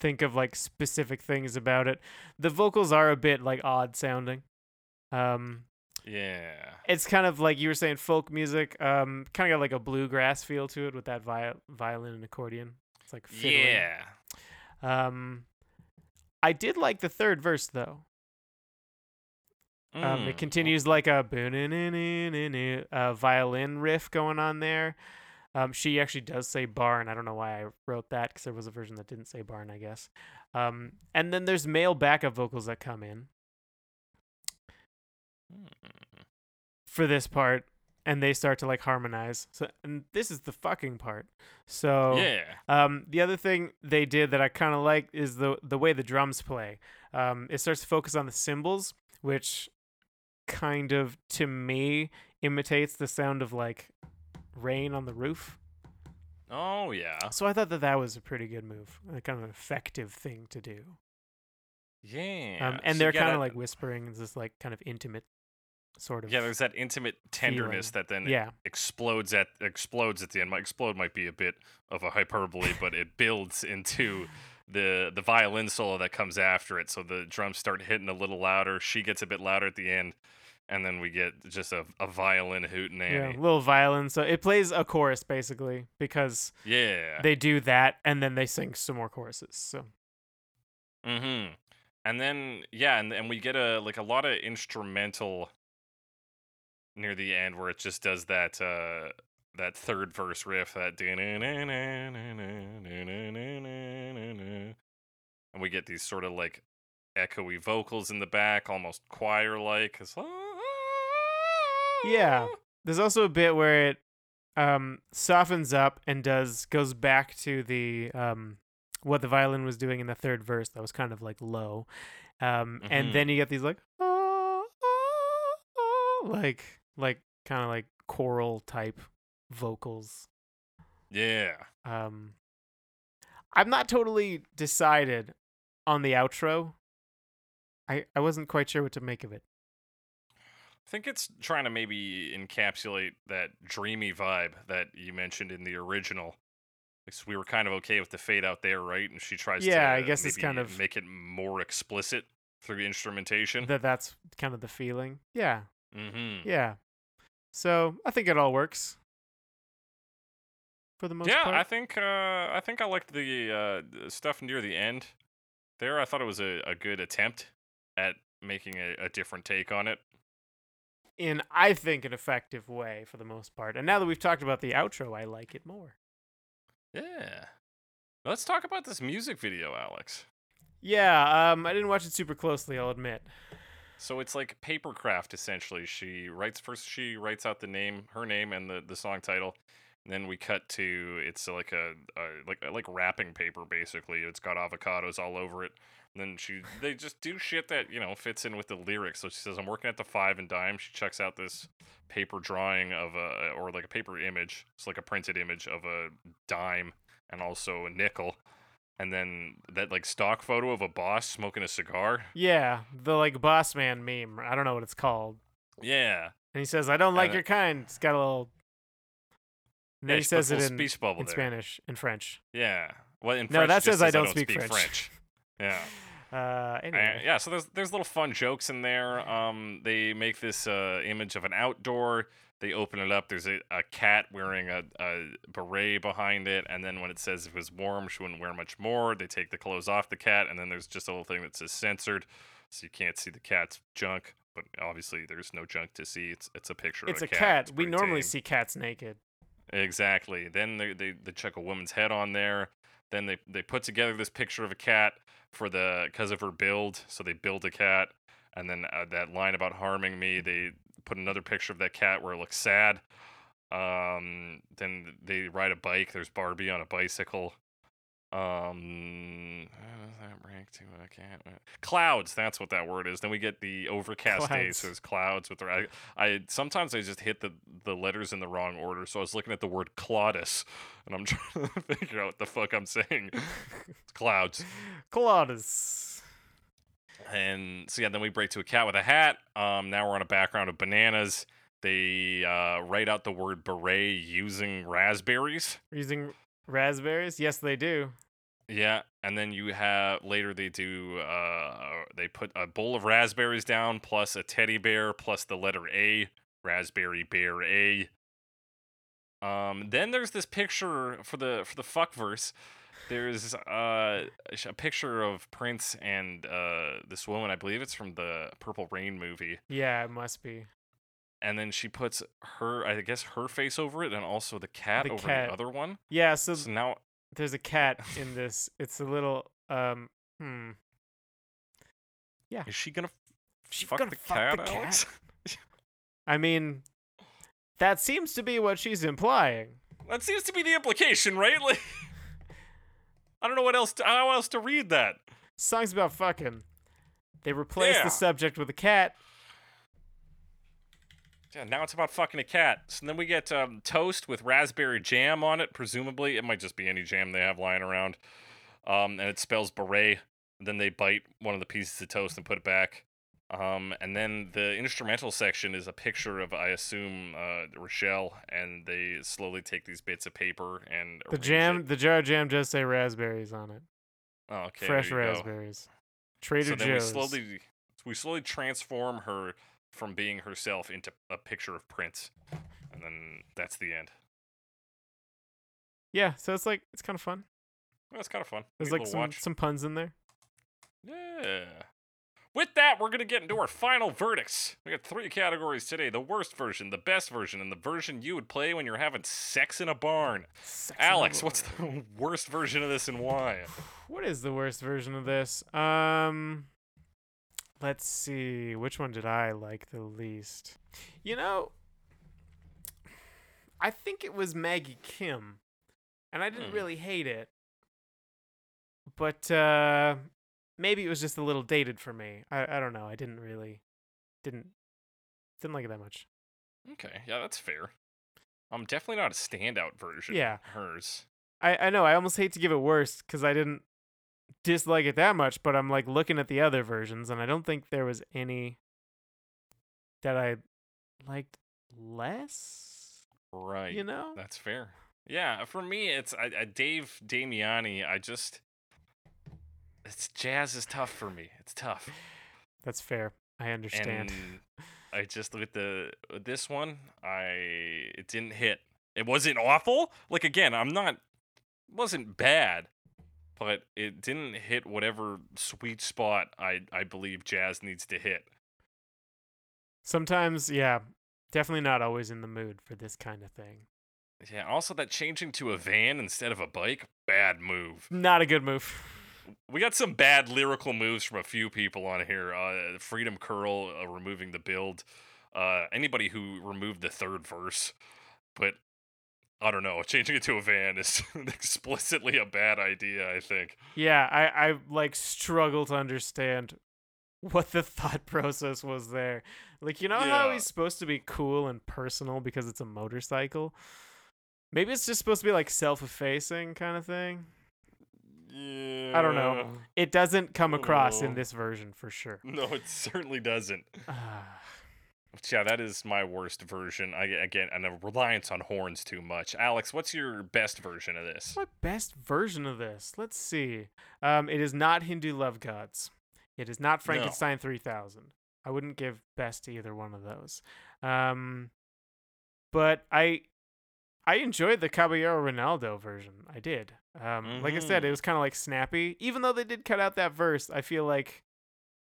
think of like specific things about it. The vocals are a bit like odd sounding. Um, Yeah. it's kind of like you were saying folk music. Um, kind of got like a bluegrass feel to it with that vi- violin and accordion. It's like fiddling. Yeah. Um, I did like the third verse though. Um, it Mm, continues like a uh, violin riff going on there. Um, she actually does say barn. I don't know why I wrote that because there was a version that didn't say barn, I guess. Um, and then there's male backup vocals that come in mm. for this part, and they start to like harmonize. So, and this is the fucking part. So, Yeah. Um, the other thing they did that I kind of like is the the way the drums play. Um, it starts to focus on the cymbals, which kind of to me imitates the sound of like rain on the roof. Oh yeah. So I thought that that was a pretty good move, a kind of an effective thing to do. Yeah. Um, and So they're kind of like whispering, this like kind of intimate sort of. Yeah, there's that intimate tenderness feeling. that then yeah, explodes at explodes at the end. Might explode might be a bit of a hyperbole, but it builds into the the violin solo that comes after it. So the drums start hitting a little louder. She gets a bit louder at the end, and then we get just a, a violin hooting Yeah, Annie. little violin. So it plays a chorus basically because Yeah. they do that and then they sing some more choruses. So Mm-hmm. And then yeah, and and we get a like a lot of instrumental near the end where it just does that uh that third verse riff that and we get these sort of like echoey vocals in the back, almost choir like. Yeah. there's also a bit where it um, softens up and does goes back to the um, what the violin was doing in the third verse. That was kind of like low, um, Mhm. and then you get these like like like kind of like choral type vocals. Yeah. Um, I'm not totally decided on the outro. I I wasn't quite sure what to make of it. I think it's trying to maybe encapsulate that dreamy vibe that you mentioned in the original. Because we were kind of okay with the fade out there, right? And she tries to Yeah, I guess it's kind of- make it more explicit through instrumentation. That that's kind of the feeling. Yeah, mm-hmm. yeah. So I think it all works for the most Yeah, part. I think uh, I think I liked the uh, stuff near the end. There, I thought it was a, a good attempt at making a, a different take on it. in I think an effective way for the most part. And now that we've talked about the outro, I like it more. Yeah. Let's talk about this music video, Alex. Yeah, um, I didn't watch it super closely. I'll admit. So it's like papercraft essentially. She writes first. She writes out the name, her name, and the, the song title. And then we cut to it's like a, a like like wrapping paper basically. It's got avocados all over it. And then she they just do shit that you know fits in with the lyrics. So she says, "I'm working at the Five and Dime." She checks out this paper drawing of a or like a paper image. It's like a printed image of a dime and also a nickel. And then that like stock photo of a boss smoking a cigar. Yeah, the like boss man meme. I don't know what it's called. Yeah. And he says, "I don't like And your kind." It's got a little. And then Yeah, he says it in, speech bubble in there. Spanish, in French. Yeah. Well, in French. No, French, that it just says I don't speak French. Yeah. Uh, Uh, anyway. yeah. So there's there's little fun jokes in there. Um, they make this uh, image of an outdoor. They open it up. There's a, a cat wearing a, a beret behind it, and then when it says if it was warm, she wouldn't wear much more. They take the clothes off the cat, and then there's just a little thing that says censored, so you can't see the cat's junk. But obviously, there's no junk to see. It's it's a picture It's of a a cat. It's We normally tame. see cats naked. Exactly. Then they, they they check a woman's head on there. Then they they put together this picture of a cat for the because of her build. So they build a cat, and then uh, that line about harming me. They put another picture of that cat where it looks sad. Um, then they ride a bike. There's Barbie on a bicycle. Um, how does that rank to a cat? Uh, Clouds. That's what that word is. Then we get the overcast days. Clouds. So there's clouds with the. I, I sometimes I just hit the the letters in the wrong order. So I was looking at the word Claudus, and I'm trying to figure out what the fuck I'm saying. It's clouds. Claudus. And so yeah, then we break to a cat with a hat. Um, now we're on a background of bananas. They uh, write out the word beret using raspberries. Using raspberries? Yes, they do. Yeah, and then you have later they do uh they put a bowl of raspberries down plus a teddy bear plus the letter A, raspberry bear A. Um then there's this picture for the for the fuck verse. There's uh a picture of Prince and uh this woman, I believe it's from the Purple Rain movie. Yeah, it must be. And then she puts her I guess her face over it and also the cat The over cat. the other one. Yeah, so So now there's a cat in this. It's a little um hmm. Yeah. Is she gonna She fuck gonna the fuck cat, the cat? I mean that seems to be what she's implying. That seems to be the implication, right? Like, I don't know what else. To, how else to read that? Song's about fucking. They replace Yeah. the subject with a cat. Yeah, now it's about fucking a cat. So then we get um, toast with raspberry jam on it. Presumably, it might just be any jam they have lying around. Um, and it spells beret. Then they bite one of the pieces of toast and put it back. Um, and then the instrumental section is a picture of, I assume, uh, Rochelle, and they slowly take these bits of paper and The jam, it. the jar of jam does say raspberries on it. Oh, okay. fresh you go. raspberries. Trader so then we slowly we slowly transform her from being herself into a picture of Prince, and then that's the end. Yeah, so it's like it's kind of fun. Well, That's kind of fun. There's like some watch. some puns in there. Yeah. With that, we're gonna get into our final verdicts. We got three categories today: the worst version, the best version, and the version you would play when you're having sex in a barn. Sex in the Alex, what's the worst version of this and why? What is the worst version of this? Um let's see. Which one did I like the least? You know, I think it was Maggie Kim. And I didn't Hmm. really hate it. But uh maybe it was just a little dated for me. I I don't know. I didn't really didn't didn't like it that much. Okay, yeah, that's fair. I'm definitely not a standout version. Yeah. hers. I I know. I almost hate to give it worse cuz I didn't dislike it that much, but I'm like looking at the other versions and I don't think there was any that I liked less, Right. you know? That's fair. Yeah, for me, it's I, I, Dave Damiani. I just, it's jazz is tough for me. It's tough, That's fair. I understand. and I just with the with this one, I it didn't hit. It wasn't awful. Like again, I'm not, wasn't bad, but it didn't hit whatever sweet spot I I believe jazz needs to hit. Sometimes, yeah, definitely not always in the mood for this kind of thing. Yeah. Also, that changing to a van instead of a bike, bad move. Not a good move. We got some bad lyrical moves from a few people on here. Uh, Freedom Curl uh, removing the build. Uh, anybody who removed the third verse, but I don't know. Changing it to a van is explicitly a bad idea. I think. Yeah, I I like struggle to understand what the thought process was there. Like, you know how he's supposed to be cool and personal because it's a motorcycle? Maybe it's just supposed to be like self-effacing kind of thing. Yeah. I don't know. It doesn't come across in Oh. this version for sure. No, it certainly doesn't. Ah, yeah, that is my worst version. I again, and a reliance on horns too much. Alex, what's your best version of this? my best version of this. Let's see. Um, it is not Hindu Love Gods. It is not Frankenstein 3000. I wouldn't give best to either one of those. Um, but I I enjoyed the Caballero Ronaldo version. I did. Um, like I said, it Mhm. was kind of like snappy. Even though they did cut out that verse, I feel like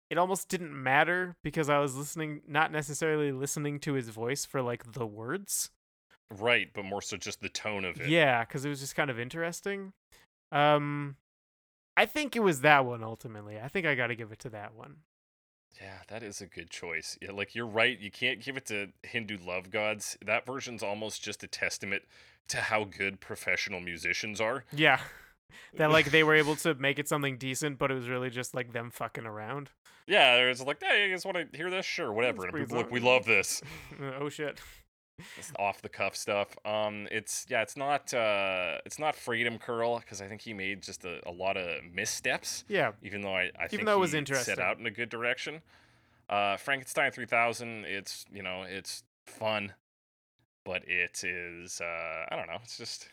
it almost didn't matter because I was listening, not necessarily listening to his voice for like the words. Right, but more so just the tone of it. Yeah, because it was just kind of interesting. Um, I think it was that one ultimately. I think I got to give it to that one. Yeah, that is a good choice. Yeah, like you're right. You can't give it to Hindu love gods. That version's almost just a testament to how good professional musicians are. Yeah, that like they were able to make it something decent, but it was really just like them fucking around. Yeah, it was like, hey, you guys want to hear this? Sure, whatever. And people fun. we love this. oh shit. Off the cuff stuff. Um, it's yeah, it's not uh, it's not Freedom Curl because I think he made just a, a lot of missteps. Yeah, even though I, I think though it was he interesting. set out in a good direction. Uh, Frankenstein 3000, it's you know it's fun, but it is uh, I don't know, it's just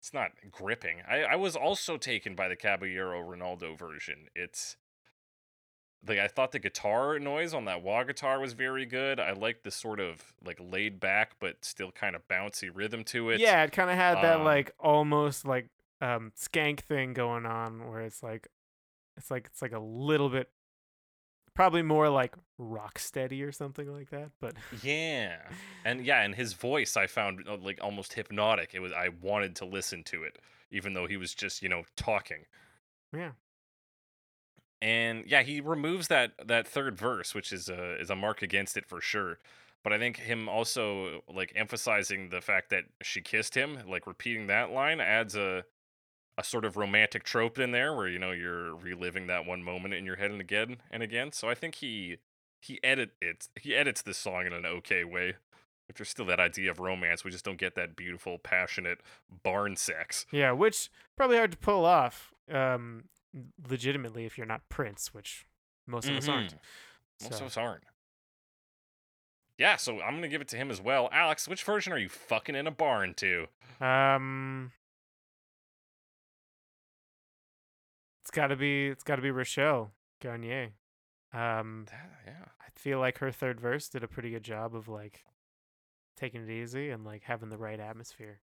it's not gripping. I, I was also taken by the Caballero Ronaldo version. It's like I thought the guitar noise on that wah guitar was very good. I liked the sort of like laid back but still kind of bouncy rhythm to it. yeah, it kind of had that um, like almost like um skank thing going on where it's like it's like it's like a little bit probably more like rock steady or something like that, but Yeah. And yeah, and his voice I found uh, like almost hypnotic. It was I wanted to listen to it even though he was just, you know, talking. yeah. And yeah, he removes that that third verse, which is a is a mark against it for sure. But I think him also like emphasizing the fact that she kissed him, like repeating that line adds a a sort of romantic trope in there where you know you're reliving that one moment in your head and again and again. So I think he he edit it he edits this song in an okay way. If there's still that idea of romance, we just don't get that beautiful, passionate barn sex. Yeah, which probably hard to pull off um legitimately if you're not Prince, which most of us aren't. Most So- of us aren't. Yeah, so I'm gonna give it to him as well. Alex, which version are you fucking in a barn to? Um it's got to be it's got to be Rochelle Garnier. Um, yeah. I feel like her third verse did a pretty good job of like taking it easy and like having the right atmosphere.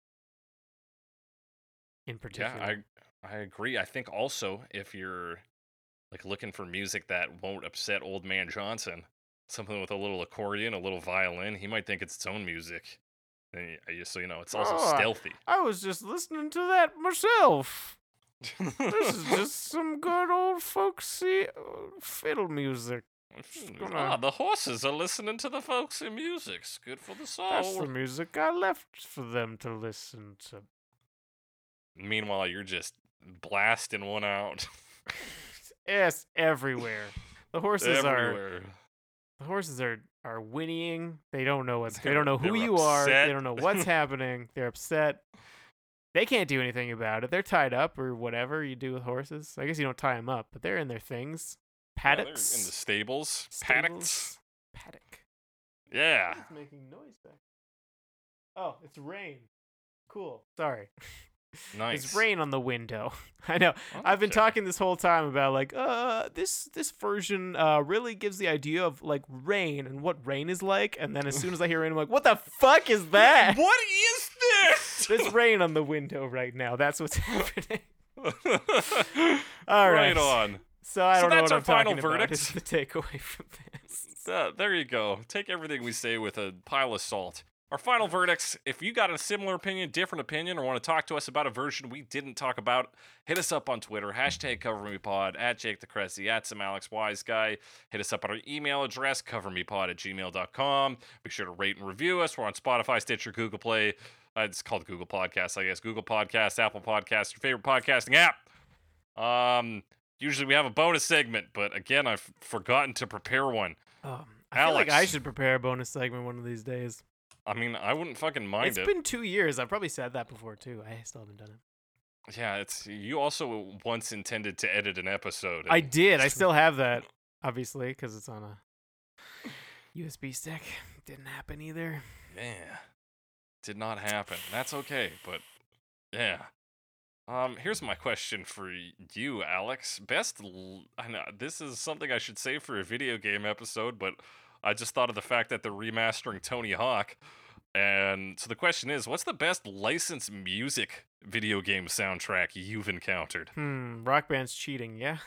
In particular, Yeah, I I agree. I think also if you're like looking for music that won't upset old man Johnson, something with a little accordion, a little violin, he might think it's its own music. And so you know, it's also Oh, stealthy. I was just listening to that myself. This is just some good old folksy uh, fiddle music. gonna- Ah, the horses are listening to the folksy music. It's good for the soul. That's the music I left for them to listen to. Meanwhile, you're just blasting one out. Yes, everywhere. The horses are everywhere. the horses are are whinnying. They don't know what's. They They're- don't know who they're you are. They don't know what's happening. They're upset. They can't do anything about it. They're tied up or whatever you do with horses. I guess you don't tie them up, but they're in their things. Yeah, Paddocks. in the stables. Paddocks. Paddock. Yeah. It's making noise back. Oh, it's rain. Cool. Sorry. Nice. It's rain on the window. I know. I've been talking this whole time about like, uh, this this version uh really gives the idea of like rain and what rain is like, and then as soon as I hear rain, I'm like, what the fuck is that? What is this? There's rain on the window right now. That's what's happening. All right. right on. So I don't know that's what our I'm final talking about. verdict? Is the takeaway from this? Uh, there you go. Take everything we say with a pile of salt. Our final verdicts if you got a similar opinion, different opinion, or want to talk to us about a version we didn't talk about, hit us up on Twitter, hashtag CoverMePod, at Jake the Cressy, at some Alex Wise Guy. Hit us up at our email address, covermepod at gmail.com. Be sure to rate and review us. We're on Spotify, Stitcher, Google Play. Uh, it's called Google Podcasts, I guess. Google Podcasts, Apple Podcasts, your favorite podcasting app. Um, usually we have a bonus segment, but again, I've forgotten to prepare one. Um, I feel like I should prepare a bonus segment one of these days. I mean, I wouldn't fucking mind It's it. been two years. I've probably said that before too. I still haven't done it. Yeah, it's you also once intended to edit an episode. I did. I still have that, obviously, because it's on a USB stick. Didn't happen either. yeah, did not happen. That's okay, but yeah. Um, here's my question for you, Alex. Best, l- I know this is something I should say for a video game episode, but I just thought of the fact that they're remastering Tony Hawk, and so the question is, what's the best licensed music video game soundtrack you've encountered? Hmm. Rock band's cheating. Yeah.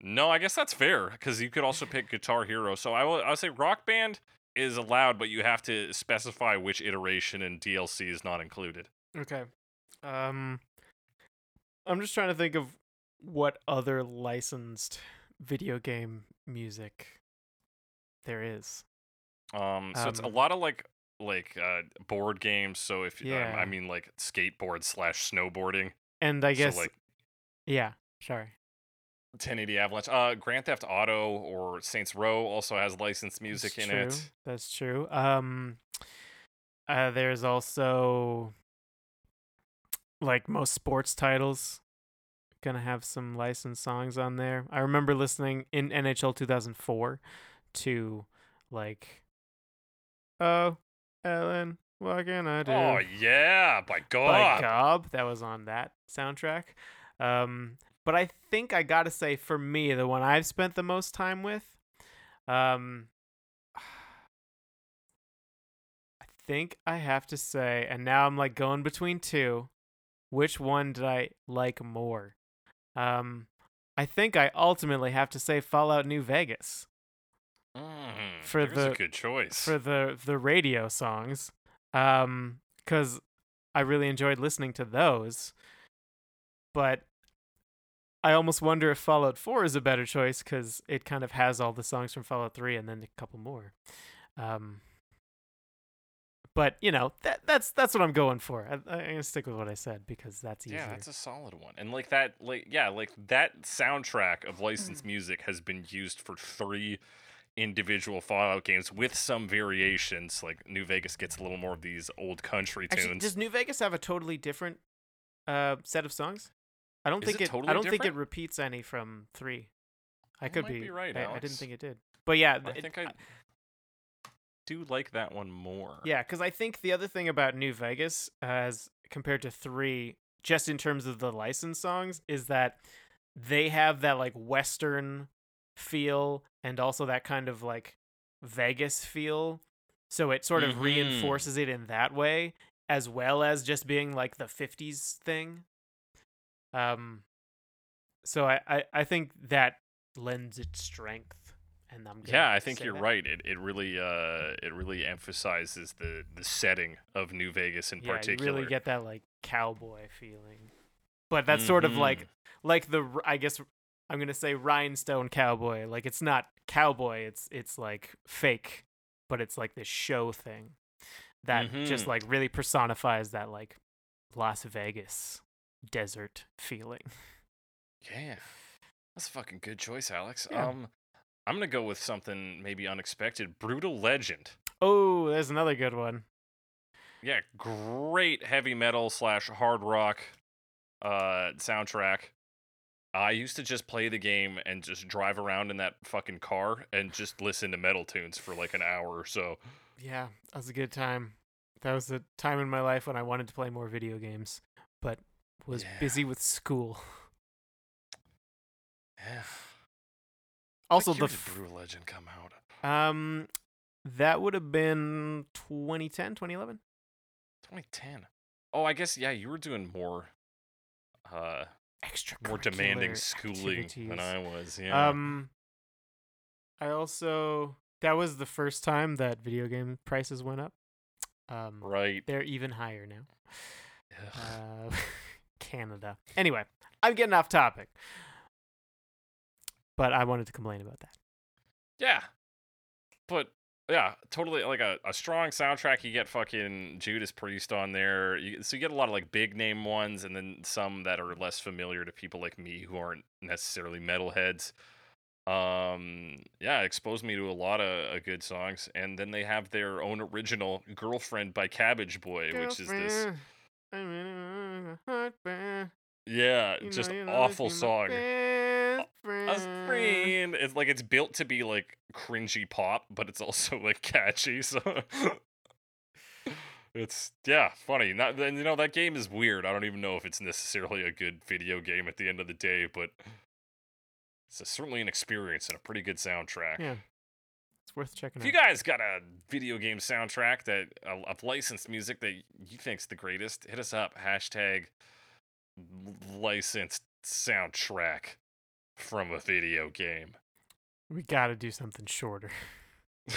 No, I guess that's fair because you could also pick Guitar Hero. So I will. I'll say Rock Band is allowed, but you have to specify which iteration and DLC is not included. Okay. Um. I'm just trying to think of what other licensed video game music there is. Um, so it's a Um, lot of like like uh, board games. So if um, I mean like skateboard slash snowboarding. And I guess, so like yeah. Sorry. 1080 Avalanche. Uh, Grand Theft Auto or Saints Row also has licensed music That's in true. it. That's true. Um, uh, there's also like most sports titles gonna have some licensed songs on there. I remember listening in NHL 2004 to like, oh, Ellen, what can I do? Oh yeah, by God. by God. Gob. That was on that soundtrack. Um, but I think I gotta say, for me, the one I've spent the most time with, um, I think I have to say, and now I'm like going between two. Which one did I like more? Um, I think I ultimately have to say Fallout New Vegas Mm, for the- good choice. for the the radio songs um cuz I really enjoyed listening to those but I almost wonder if Fallout 4 is a better choice cuz it kind of has all the songs from Fallout 3 and then a couple more um but you know that that's that's what I'm going for. I, I'm gonna stick with what I said because that's easier. Yeah, that's a solid one. And like that, like yeah, like that soundtrack of licensed music has been used for three individual Fallout games with some variations. Like New Vegas gets a little more of these old country Actually, tunes. does New Vegas have a totally different uh set of songs? I don't Is think it it. totally I don't think it repeats any from three. I You could be. be right, I, I didn't think it did. But yeah, I it- think I do like that one more. yeah, because I think the other thing about New Vegas, as compared to three, just in terms of the licensed songs, is that they have that like western feel and also that kind of like Vegas feel. So it sort of Mhm. reinforces it in that way as well as just being like the 50s thing. Um so I I, I think that lends its strength and I'm Yeah, I think you're that. right. It it really uh it really emphasizes the the setting of New Vegas in yeah, particular. you really get that like cowboy feeling. But that's sort of like Mhm. like the I guess I'm gonna say rhinestone cowboy. Like it's not cowboy. It's it's like fake, but it's like this show thing that just Mhm. like really personifies that like Las Vegas desert feeling. Yeah. That's a fucking good choice, Alex. Yeah. Um I'm gonna go with something maybe unexpected. Brutal Legend. Oh, there's another good one. Yeah, great heavy metal slash hard rock uh soundtrack. I used to just play the game and just drive around in that fucking car and just listen to metal tunes for like an hour or so. Yeah, that was a good time. That was the time in my life when I wanted to play more video games, but was Yeah. busy with school. Yeah. Also, the f- Brutal Legend come out? Um, that would have been 2010, 2011. 2010. Oh, I guess yeah, you were doing more uh Extra more demanding schooling than I was. Yeah. Um, I also that was the first time that video game prices went up. Um, right. they're even higher now. Uh, Canada. Anyway, I'm getting off topic, but I wanted to complain about that. Yeah. But yeah, totally like a, a strong soundtrack. You get fucking Judas Priest on there. You, so you get a lot of like big name ones and then some that are less familiar to people like me who aren't necessarily metalheads. Um yeah, exposed me to a lot of uh, good songs and then they have their own original Girlfriend by Kabbage Boy, which is this Girlfriend, I'm in a heartburn. yeah, You know just you're awful song. best A friend. It's like it's built to be like cringy pop, but it's also like catchy. So it's yeah, funny. Not then you know that game is weird. I don't even know if it's necessarily a good video game at the end of the day, but it's a, certainly an experience and a pretty good soundtrack. Yeah, it's worth checking If out. you guys got a video game soundtrack that uh, of licensed music that you think's the greatest, hit us up. Hashtag licensed soundtrack from a video game. we gotta do something shorter.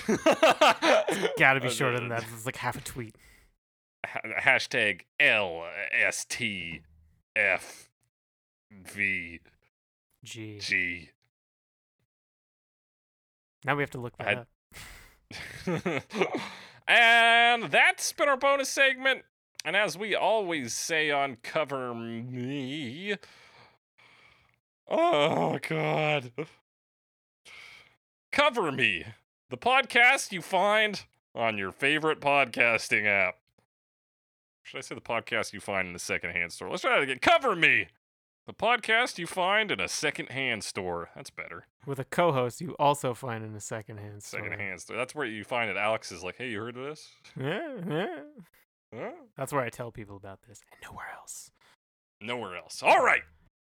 Gotta Gotta be oh, shorter than that. It's like half a tweet. Hashtag L S T F V Gee. G. Now we have to look that I- up. and that's been our bonus segment. And as we always say on Cover Me. Oh, God. Cover Me, the podcast you find on your favorite podcasting app. Should I say the podcast you find in the secondhand store? Let's try that again. Cover Me, the podcast you find in a secondhand store. That's better. With a co-host you also find in a secondhand store. Secondhand store. That's where you find it. Alex is like, hey, you heard of this? Yeah, yeah. Huh? That's where I tell people about this, and nowhere else. Nowhere else. All right.